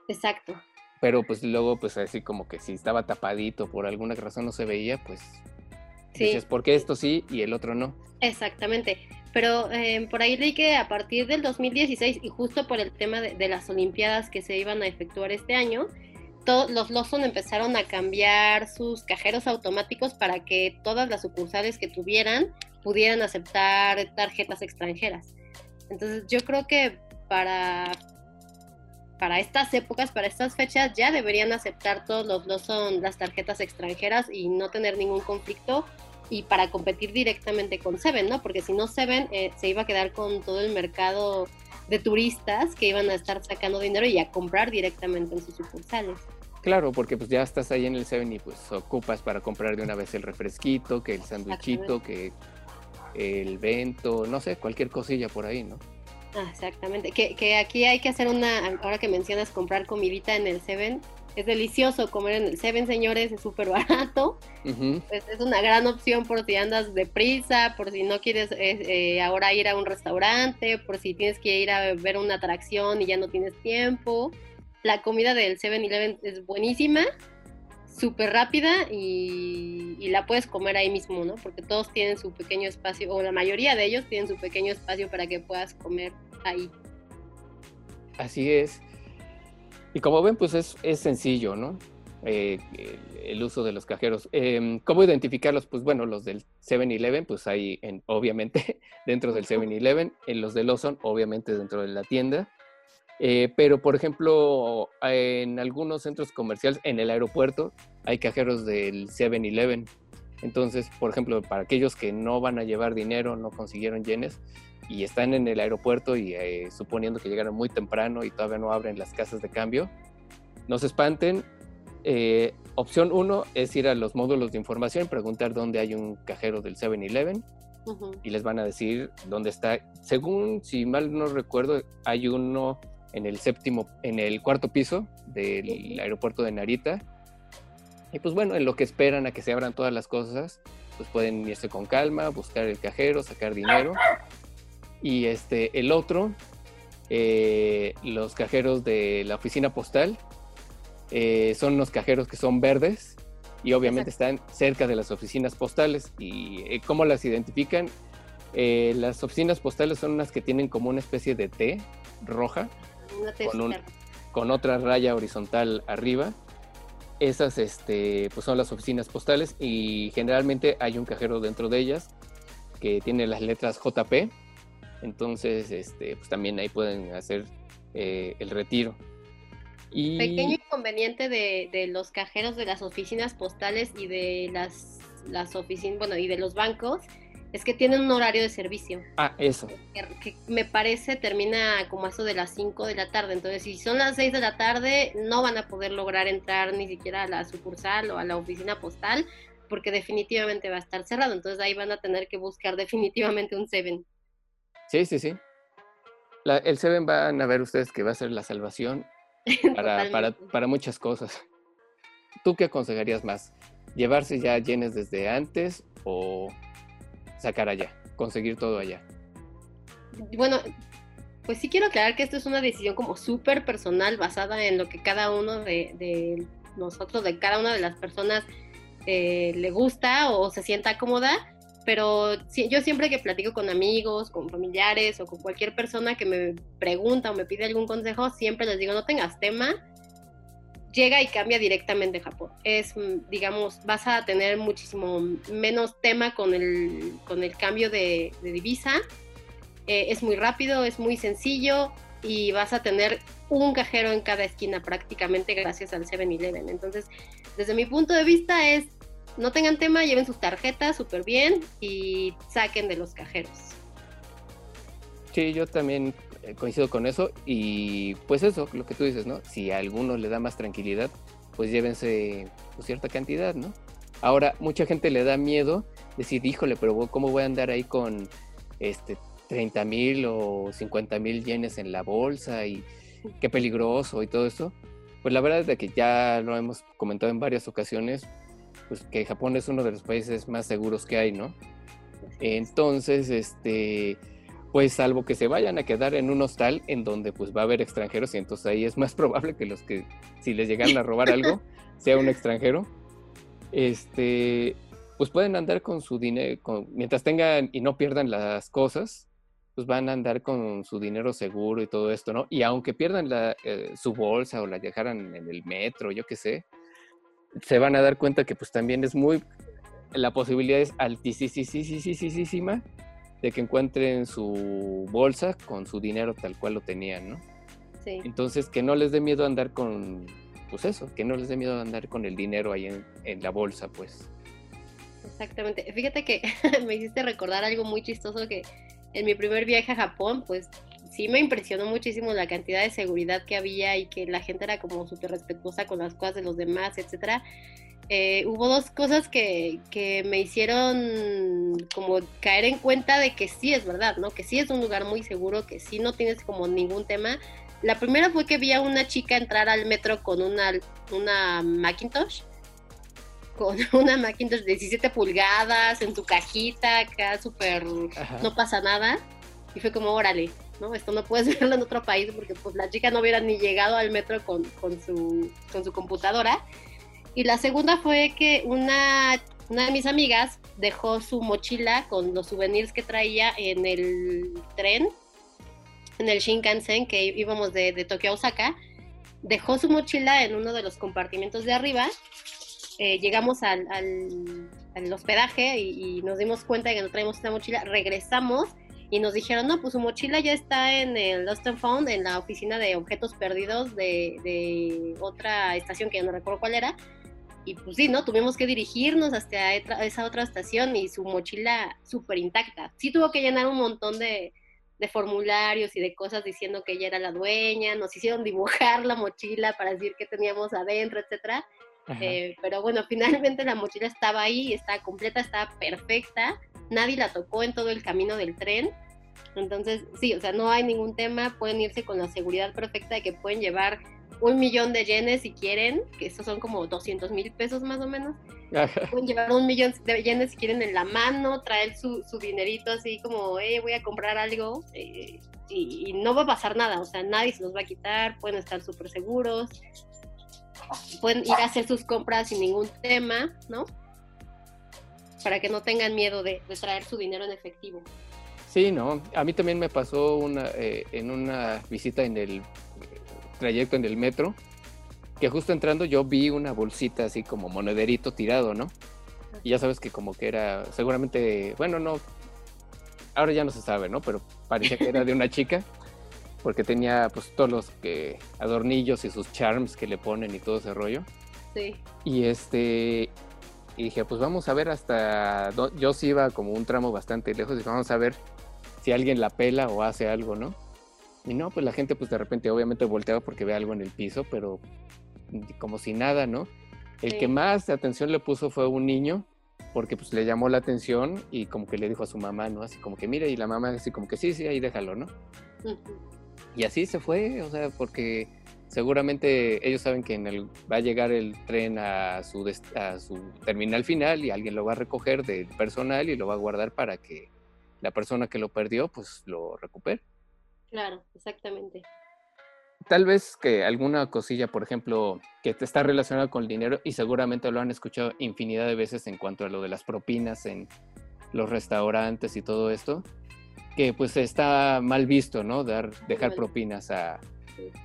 Speaker 2: Exacto.
Speaker 1: Pero pues luego pues así como que si estaba tapadito por alguna razón no se veía, pues sí. dices, ¿por qué esto sí y el otro no?
Speaker 2: Exactamente. Pero eh, por ahí leí que a partir del 2016 y justo por el tema de, de las Olimpiadas que se iban a efectuar este año, todos los Lawson empezaron a cambiar sus cajeros automáticos para que todas las sucursales que tuvieran pudieran aceptar tarjetas extranjeras. Entonces yo creo que para, para estas épocas, para estas fechas, ya deberían aceptar todos los Lawson las tarjetas extranjeras y no tener ningún conflicto y para competir directamente con Seven, ¿no? Porque si no Seven eh, se iba a quedar con todo el mercado de turistas que iban a estar sacando dinero y a comprar directamente en sus sucursales.
Speaker 1: Claro, porque pues ya estás ahí en el Seven y pues ocupas para comprar de una vez el refresquito, que el sándwichito, que el vento, no sé, cualquier cosilla por ahí, ¿no?
Speaker 2: Ah, exactamente. Que, que aquí hay que hacer una, ahora que mencionas comprar comidita en el Seven, es delicioso comer en el Seven, señores, es súper barato. pues es una gran opción por si andas deprisa, por si no quieres eh, eh, ahora ir a un restaurante, por si tienes que ir a ver una atracción y ya no tienes tiempo. La comida del 7-Eleven es buenísima, súper rápida y, y, la puedes comer ahí mismo, ¿no? Porque todos tienen su pequeño espacio, o la mayoría de ellos tienen su pequeño espacio para que puedas comer ahí.
Speaker 1: Así es. Y como ven, pues es, es sencillo, ¿no? Eh, el uso de los cajeros. Eh, ¿Cómo identificarlos? Pues bueno, los del 7-Eleven, pues hay en, obviamente dentro del 7-Eleven, en los de Lawson, obviamente dentro de la tienda. Eh, pero, por ejemplo, en algunos centros comerciales, en el aeropuerto, hay cajeros del 7-Eleven. Entonces, por ejemplo, para aquellos que no van a llevar dinero, no consiguieron yenes, y están en el aeropuerto y eh, suponiendo que llegaron muy temprano y todavía no abren las casas de cambio, no se espanten. Eh, opción uno es ir a los módulos de información, preguntar dónde hay un cajero del 7-Eleven uh -huh. y les van a decir dónde está. Según, si mal no recuerdo, hay uno en el séptimo, en el cuarto piso del uh -huh. aeropuerto de Narita. Y pues bueno, en lo que esperan a que se abran todas las cosas, pues pueden irse con calma, buscar el cajero, sacar dinero y este, el otro, eh, los cajeros de la oficina postal, eh, son los cajeros que son verdes y obviamente Exacto. están cerca de las oficinas postales. ¿Y eh, cómo las identifican? Las oficinas postales son unas que tienen como una especie de T roja con, un, con, otra raya horizontal arriba. Esas este, pues son las oficinas postales y generalmente hay un cajero dentro de ellas que tiene las letras JP entonces, este, pues también ahí pueden hacer eh, el retiro.
Speaker 2: Y... Pequeño inconveniente de, de, los cajeros de las oficinas postales y de las, las oficinas, bueno, y de los bancos, es que tienen un horario de servicio.
Speaker 1: Ah, eso.
Speaker 2: Que, que, me parece termina como eso de las 5 de la tarde. Entonces, si son las 6 de la tarde, no van a poder lograr entrar ni siquiera a la sucursal o a la oficina postal, porque definitivamente va a estar cerrado. Entonces, ahí van a tener que buscar definitivamente un Seven.
Speaker 1: Sí, sí, sí. La, el Seven van a ver ustedes que va a ser la salvación para, para, para, muchas cosas. ¿Tú qué aconsejarías más? ¿Llevarse ya yenes desde antes o sacar allá? Conseguir todo allá.
Speaker 2: Bueno, pues sí quiero aclarar que esto es una decisión como súper personal basada en lo que cada uno de, de, nosotros, de cada una de las personas eh, le gusta o se sienta cómoda pero yo siempre que platico con amigos, con familiares o con cualquier persona que me pregunta o me pide algún consejo, siempre les digo, no tengas tema, llega y cambia directamente Japón. Es, digamos, vas a tener muchísimo menos tema con el, con el cambio de, de divisa. Eh, es muy rápido, es muy sencillo y vas a tener un cajero en cada esquina prácticamente gracias al 7-Eleven. Entonces, desde mi punto de vista es no tengan tema, lleven sus tarjetas súper bien y saquen de los cajeros.
Speaker 1: Sí, yo también eh, coincido con eso y pues eso, lo que tú dices, ¿no? Si a alguno le da más tranquilidad, pues llévense pues, cierta cantidad, ¿no? Ahora, mucha gente le da miedo decir, híjole, pero ¿cómo voy a andar ahí con este 30 mil o 50 mil yenes en la bolsa y qué peligroso y todo eso? Pues la verdad es que ya lo hemos comentado en varias ocasiones, pues que Japón es uno de los países más seguros que hay, ¿no? Entonces, este, pues salvo que se vayan a quedar en un hostal en donde pues va a haber extranjeros y entonces ahí es más probable que los que si les llegan a robar algo sea un extranjero, este, pues pueden andar con su dinero, mientras tengan y no pierdan las cosas, pues van a andar con su dinero seguro y todo esto, ¿no? Y aunque pierdan la, eh, su bolsa o la dejaran en el metro, yo qué sé, se van a dar cuenta que pues también es muy, la posibilidad es altísima de que encuentren su bolsa con su dinero tal cual lo tenían, ¿no? Sí. Entonces, que no les dé miedo andar con, pues eso, que no les dé miedo andar con el dinero ahí en, en la bolsa, pues.
Speaker 2: Exactamente. Fíjate que me hiciste recordar algo muy chistoso que en mi primer viaje a Japón, pues sí me impresionó muchísimo la cantidad de seguridad que había y que la gente era como súper respetuosa con las cosas de los demás, etcétera. Eh, hubo dos cosas que, que, me hicieron como caer en cuenta de que sí es verdad, ¿no? Que sí es un lugar muy seguro, que sí no tienes como ningún tema. La primera fue que vi a una chica entrar al metro con una, una Macintosh, con una Macintosh de 17 pulgadas en su cajita, acá súper, no pasa nada. Y fue como, órale, ¿no? Esto no puedes verlo en otro país porque pues la chica no hubiera ni llegado al metro con, con, su, con su computadora. Y la segunda fue que una, una de mis amigas dejó su mochila con los souvenirs que traía en el tren, en el Shinkansen, que íbamos de, de Tokio a Osaka. Dejó su mochila en uno de los compartimentos de arriba. Eh, llegamos al, al, hospedaje y, y, nos dimos cuenta de que no traíamos una mochila. Regresamos y nos dijeron, no, pues su mochila ya está en el Lost and Found, en la oficina de objetos perdidos de, de otra estación que ya no recuerdo cuál era. Y pues sí, ¿no? Tuvimos que dirigirnos hasta esa otra estación y su mochila súper intacta. Sí tuvo que llenar un montón de, de formularios y de cosas diciendo que ella era la dueña, nos hicieron dibujar la mochila para decir qué teníamos adentro, etcétera. Eh, pero bueno, finalmente la mochila estaba ahí, estaba completa, estaba perfecta nadie la tocó en todo el camino del tren. Entonces, sí, o sea, no hay ningún tema, pueden irse con la seguridad perfecta de que pueden llevar un millón de yenes si quieren, que esos son como 200 mil pesos más o menos. Pueden llevar un millón de yenes si quieren en la mano, traer su, su dinerito así como, eh, voy a comprar algo eh, y, y, no va a pasar nada, o sea, nadie se los va a quitar, pueden estar súper seguros, pueden ir a hacer sus compras sin ningún tema, ¿no? para que no tengan miedo de, traer su dinero en efectivo.
Speaker 1: Sí, no, a mí también me pasó una, eh, en una visita en el trayecto en el metro, que justo entrando yo vi una bolsita así como monederito tirado, ¿no? Y ya sabes que como que era, seguramente, bueno, no, ahora ya no se sabe, ¿no? Pero parecía que era de una chica, porque tenía pues todos los que adornillos y sus charms que le ponen y todo ese rollo.
Speaker 2: Sí.
Speaker 1: Y este, y dije, pues vamos a ver hasta. Yo sí iba como un tramo bastante lejos y vamos a ver si alguien la pela o hace algo, ¿no? Y no, pues la gente, pues de repente, obviamente volteaba porque ve algo en el piso, pero como si nada, ¿no? El que más atención le puso fue un niño, porque pues le llamó la atención y como que le dijo a su mamá, ¿no? Así como que mire, y la mamá así como que sí, sí, ahí déjalo, ¿no? Y así se fue, o sea, porque seguramente ellos saben que en el, va a llegar el tren a su, a su terminal final y alguien lo va a recoger del personal y lo va a guardar para que la persona que lo perdió pues lo recupere.
Speaker 2: Claro, exactamente.
Speaker 1: Tal vez que alguna cosilla, por ejemplo, que está relacionada con el dinero y seguramente lo han escuchado infinidad de veces en cuanto a lo de las propinas en los restaurantes y todo esto, que pues está mal visto, ¿no? Dar, dejar propinas a,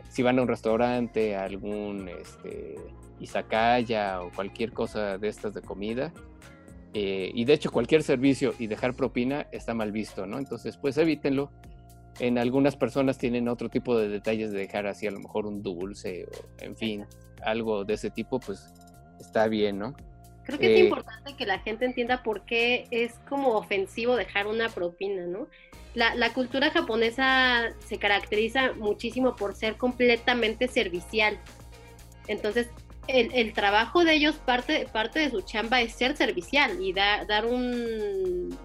Speaker 1: si van a un restaurante, a algún este, izakaya o cualquier cosa de estas de comida, eh, y de hecho cualquier servicio y dejar propina está mal visto, ¿no? Entonces, pues evítenlo. En algunas personas tienen otro tipo de detalles de dejar así a lo mejor un dulce o en fin, algo de ese tipo, pues está bien, ¿no?
Speaker 2: Creo que es eh, importante que la gente entienda por qué es como ofensivo dejar una propina, ¿no? La, la cultura japonesa se caracteriza muchísimo por ser completamente servicial. Entonces, el, el, trabajo de ellos, parte, parte de su chamba es ser servicial y dar un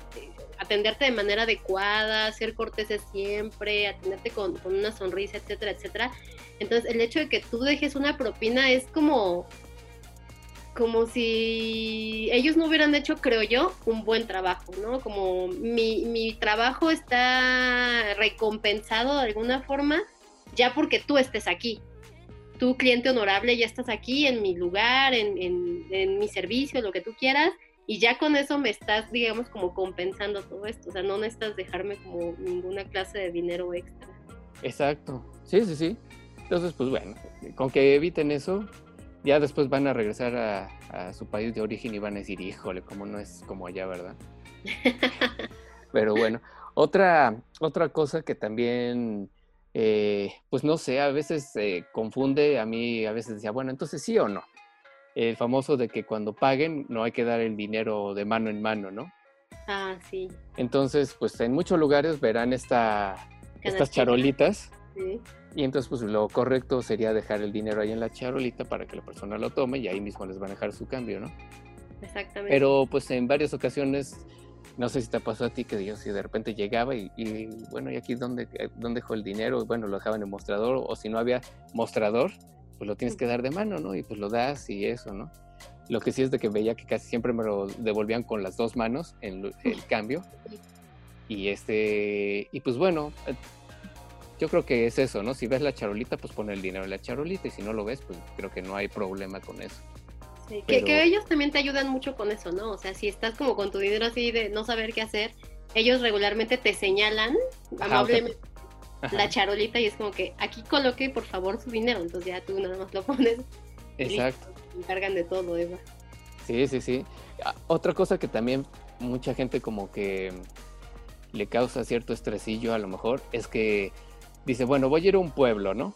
Speaker 2: atenderte de manera adecuada, ser corteses siempre, atenderte con, con, una sonrisa, etcétera, etcétera. Entonces, el hecho de que tú dejes una propina es como como si ellos no hubieran hecho, creo yo, un buen trabajo, ¿no? Como mi, mi trabajo está recompensado de alguna forma ya porque tú estés aquí. Tú, cliente honorable, ya estás aquí en mi lugar, en, en, en mi servicio, lo que tú quieras, y ya con eso me estás, digamos, como compensando todo esto. O sea, no necesitas dejarme como ninguna clase de dinero extra.
Speaker 1: Exacto. Sí, sí, sí. Entonces, pues bueno, con que eviten eso, ya después van a regresar a, su país de origen y van a decir, híjole, como no es como allá, ¿verdad? Pero bueno, otra, otra cosa que también, eh, pues no sé, a veces confunde, a mí a veces decía, bueno, entonces sí o no. El famoso de que cuando paguen no hay que dar el dinero de mano en mano, ¿no?
Speaker 2: Ah, sí.
Speaker 1: Entonces, pues en muchos lugares verán esta, estas charolitas. Sí. Y entonces, pues lo correcto sería dejar el dinero ahí en la charolita para que la persona lo tome y ahí mismo les van a dejar su cambio, ¿no?
Speaker 2: Exactamente.
Speaker 1: Pero pues en varias ocasiones, no sé si te pasó a ti que yo si de repente llegaba y, bueno, ¿y aquí dónde, dónde dejó el dinero? Bueno, lo dejaba en el mostrador o si no había mostrador, pues lo tienes que dar de mano, ¿no? Y pues lo das y eso, ¿no? Lo que sí es de que veía que casi siempre me lo devolvían con las dos manos en el cambio. Y este, y pues bueno, yo creo que es eso, ¿no? Si ves la charolita, pues pon el dinero en la charolita y si no lo ves, pues creo que no hay problema con eso.
Speaker 2: Sí, que, ellos también te ayudan mucho con eso, ¿no? O sea, si estás como con tu dinero así de no saber qué hacer, ellos regularmente te señalan amablemente la charolita y es como que aquí coloque por favor su dinero, entonces ya tú nada más lo pones.
Speaker 1: Exacto.
Speaker 2: Y encargan de todo, Eva.
Speaker 1: Sí, sí, sí. Ah, otra cosa que también mucha gente como que le causa cierto estresillo a lo mejor es que dice, bueno, voy a ir a un pueblo, ¿no?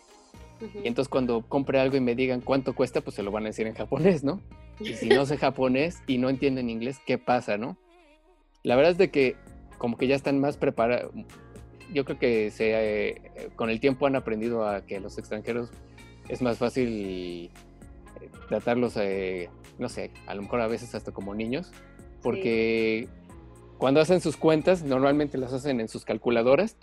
Speaker 1: Y entonces cuando compre algo y me digan cuánto cuesta, pues se lo van a decir en japonés, ¿no? Y si no sé japonés y no entienden inglés, ¿qué pasa, no? La verdad es de que como que ya están más preparados. Yo creo que se, eh, con el tiempo han aprendido a que los extranjeros es más fácil eh, tratarlos, eh, no sé, a lo mejor a veces hasta como niños, porque cuando hacen sus cuentas, normalmente las hacen en sus calculadoras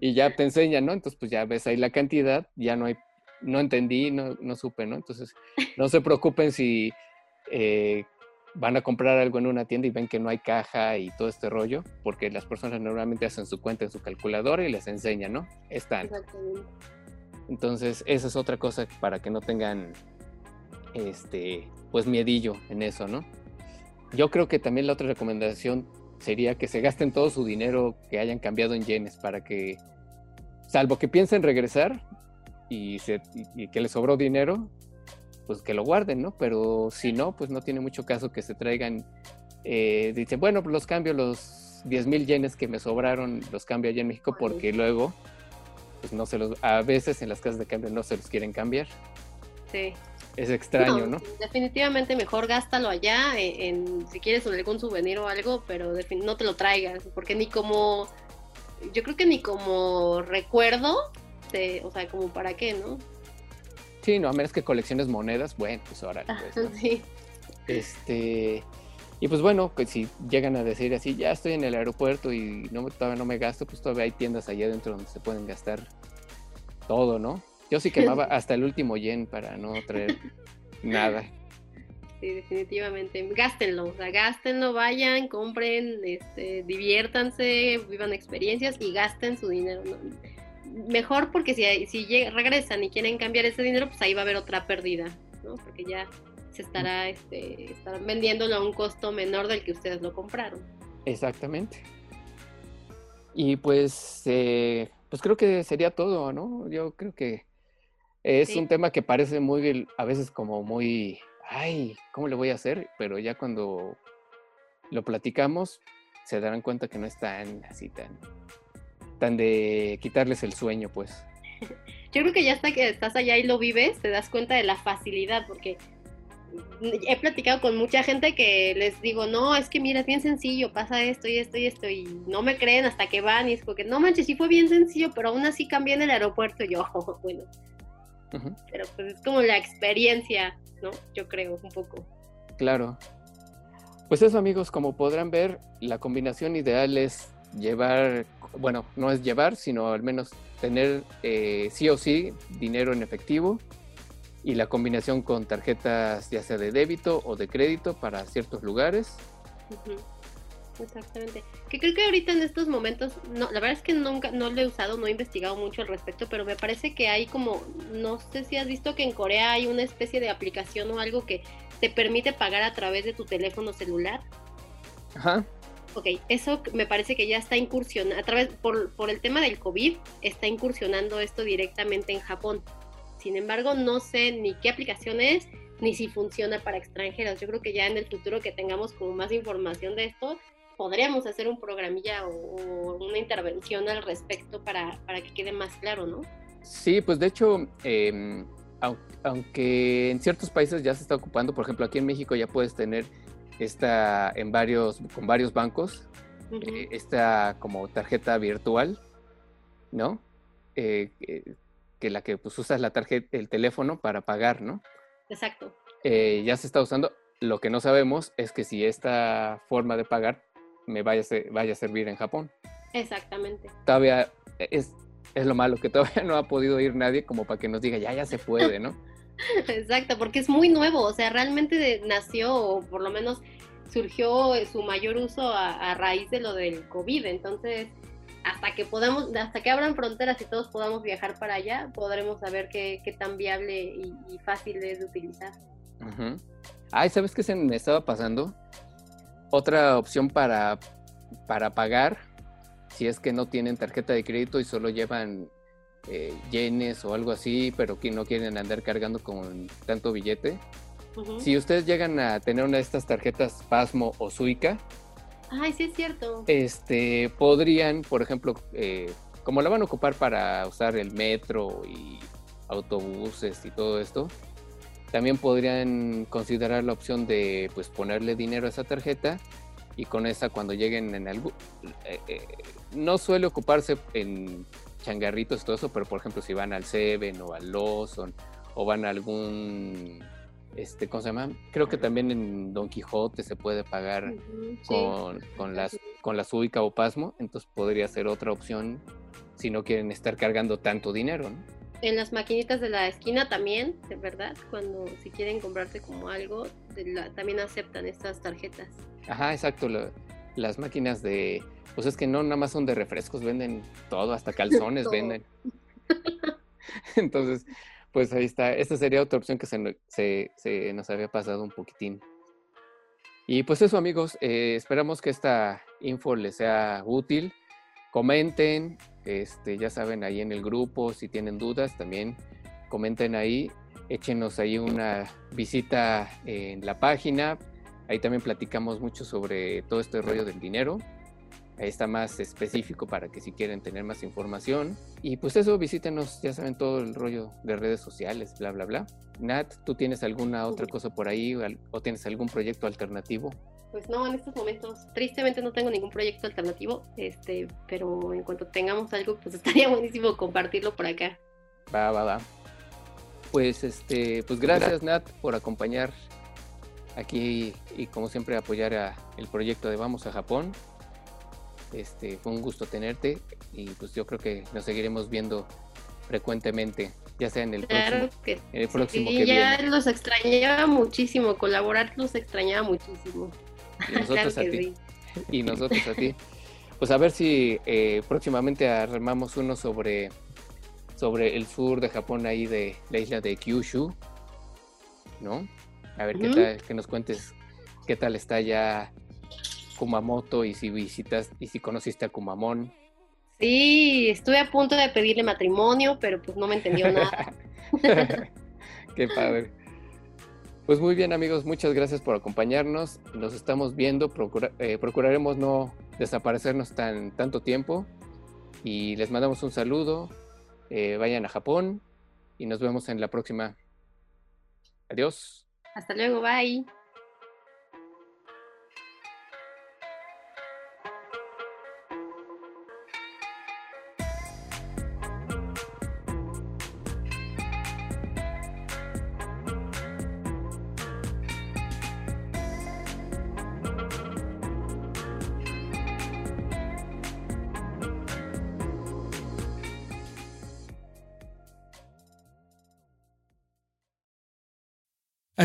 Speaker 1: y ya te enseñan, ¿no? Entonces, pues ya ves ahí la cantidad, ya no hay, no entendí, no, no supe, ¿no? Entonces, no se preocupen si eh, van a comprar algo en una tienda y ven que no hay caja y todo este rollo, porque las personas normalmente hacen su cuenta en su calculadora y les enseñan, ¿no? Están. Entonces, esa es otra cosa para que no tengan, este, pues miedillo en eso, ¿no? Yo creo que también la otra recomendación sería que se gasten todo su dinero que hayan cambiado en yenes para que, salvo que piensen regresar y, que les sobró dinero, pues que lo guarden, ¿no? Pero si no, pues no tiene mucho caso que se traigan, eh, dicen, bueno, pues los cambio, los 10 mil yenes que me sobraron, los cambio allá en México porque luego, pues no se los, a veces en las casas de cambio no se los quieren cambiar.
Speaker 2: Sí
Speaker 1: es extraño, ¿no?
Speaker 2: Definitivamente mejor gástalo allá, en, si quieres algún souvenir o algo, pero no te lo traigas, porque ni como, yo creo que ni como recuerdo, o sea, como para qué, ¿no?
Speaker 1: Sí, no, a menos que colecciones monedas, bueno, pues ahora. Pues,
Speaker 2: sí.
Speaker 1: Este, y pues bueno, pues si llegan a decir así, ya estoy en el aeropuerto y no, todavía no me gasto, pues todavía hay tiendas allá adentro donde se pueden gastar todo, ¿no? Yo sí quemaba hasta el último yen para no traer nada.
Speaker 2: Sí, definitivamente. Gástenlo, o sea, gástenlo, vayan, compren, este, diviértanse, vivan experiencias y gasten su dinero. Mejor porque si, si regresan y quieren cambiar ese dinero, pues ahí va a haber otra pérdida, ¿no? Porque ya se estará, este, estarán vendiéndolo a un costo menor del que ustedes lo compraron.
Speaker 1: Exactamente. Y pues, eh, pues creo que sería todo, ¿no? Yo creo que es un tema que parece muy, a veces como muy, ay, ¿cómo le voy a hacer? Pero ya cuando lo platicamos, se darán cuenta que no es tan así, tan, tan de quitarles el sueño, pues.
Speaker 2: Yo creo que ya hasta que estás allá y lo vives, te das cuenta de la facilidad, porque he platicado con mucha gente que les digo, no, es que mira, es bien sencillo, pasa esto y esto y esto, y no me creen hasta que van y es porque, no manches, sí fue bien sencillo, pero aún así cambié en el aeropuerto y yo, bueno. Pero pues es como la experiencia, ¿no? Yo creo, un poco.
Speaker 1: Claro. Pues eso amigos, como podrán ver, la combinación ideal es llevar, bueno, no es llevar, sino al menos tener eh, sí o sí dinero en efectivo y la combinación con tarjetas ya sea de débito o de crédito para ciertos lugares.
Speaker 2: Exactamente. Que creo que ahorita en estos momentos, no, la verdad es que nunca, no lo he usado, no he investigado mucho al respecto, pero me parece que hay como, no sé si has visto que en Corea hay una especie de aplicación o algo que te permite pagar a través de tu teléfono celular.
Speaker 1: Ajá.
Speaker 2: Ok, eso me parece que ya está incursionando, a través, por, por el tema del COVID, está incursionando esto directamente en Japón. Sin embargo, no sé ni qué aplicación es, ni si funciona para extranjeros. Yo creo que ya en el futuro que tengamos como más información de esto, podríamos hacer un programilla o, una intervención al respecto para, para, que quede más claro, ¿no?
Speaker 1: Sí, pues de hecho, em, aunque en ciertos países ya se está ocupando, por ejemplo, aquí en México ya puedes tener esta en varios, con varios bancos, eh, esta como tarjeta virtual, ¿no? Eh, que la que pues usas la tarjeta, el teléfono para pagar, ¿no?
Speaker 2: Exacto.
Speaker 1: Eh, ya se está usando. Lo que no sabemos es que si esta forma de pagar me vaya a, vaya a servir en Japón.
Speaker 2: Exactamente.
Speaker 1: Todavía es, es lo malo, que todavía no ha podido ir nadie como para que nos diga, ya, ya se puede, ¿no?
Speaker 2: Exacto, porque es muy nuevo, o sea, realmente nació, o por lo menos surgió su mayor uso a, raíz de lo del COVID, entonces hasta que podamos, hasta que abran fronteras y todos podamos viajar para allá, podremos saber qué, qué tan viable y, fácil es de utilizar.
Speaker 1: Ay, ¿sabes qué se me estaba pasando? Otra opción para, para pagar, si es que no tienen tarjeta de crédito y solo llevan eh, yenes o algo así, pero que no quieren andar cargando con tanto billete. Si ustedes llegan a tener una de estas tarjetas Pasmo o Suica,
Speaker 2: Ay, sí es cierto.
Speaker 1: Este, podrían, por ejemplo, eh, como la van a ocupar para usar el metro y autobuses y todo esto, también podrían considerar la opción de pues ponerle dinero a esa tarjeta y con esa cuando lleguen en algún... Eh, eh, no suele ocuparse en changarritos y todo eso, pero por ejemplo si van al Seven o al Lawson o van a algún este, ¿cómo se llama? Creo que también en Don Quijote se puede pagar con, con, las, con la Suica o Pasmo, entonces podría ser otra opción si no quieren estar cargando tanto dinero, ¿no?
Speaker 2: En las maquinitas de la esquina también, de verdad, cuando si quieren comprarse como algo, también aceptan estas tarjetas.
Speaker 1: Ajá, exacto. las máquinas de, pues es que no nada más son de refrescos, venden todo, hasta calzones venden. Entonces, pues ahí está. Esta sería otra opción que se, nos había pasado un poquitín. Y pues eso amigos, eh, esperamos que esta info les sea útil. Comenten, este, ya saben, ahí en el grupo, si tienen dudas, también comenten ahí. Échenos ahí una visita en la página. Ahí también platicamos mucho sobre todo este rollo del dinero. Ahí está más específico para que si quieren tener más información. Y pues eso, visítenos, ya saben todo el rollo de redes sociales, bla, bla, bla. Nat, ¿tú tienes alguna otra cosa por ahí o tienes algún proyecto alternativo?
Speaker 2: Pues no, en estos momentos, tristemente no tengo ningún proyecto alternativo, este, pero en cuanto tengamos algo, pues estaría buenísimo compartirlo por acá.
Speaker 1: Va, va, va. Pues este, pues gracias Nat por acompañar aquí y como siempre apoyar a el proyecto de Vamos a Japón. Este, fue un gusto tenerte y pues yo creo que nos seguiremos viendo frecuentemente, ya sea en el próximo, que, el próximo
Speaker 2: sí, ya los extrañaba muchísimo, colaborar los extrañaba muchísimo.
Speaker 1: Y nosotros a ti. Y nosotros a ti. Pues a ver si eh, próximamente armamos uno sobre, sobre el sur de Japón, ahí de la isla de Kyushu, ¿no? A ver qué tal, que nos cuentes qué tal está ya Kumamoto y si visitas y si conociste a Kumamon.
Speaker 2: Sí, estuve a punto de pedirle matrimonio, pero pues no me entendió nada.
Speaker 1: Qué padre. Pues muy bien amigos, muchas gracias por acompañarnos. Nos estamos viendo, eh, procuraremos no desaparecernos tan tanto tiempo y les mandamos un saludo. Eh, vayan a Japón y nos vemos en la próxima. Adiós.
Speaker 2: Hasta luego, bye.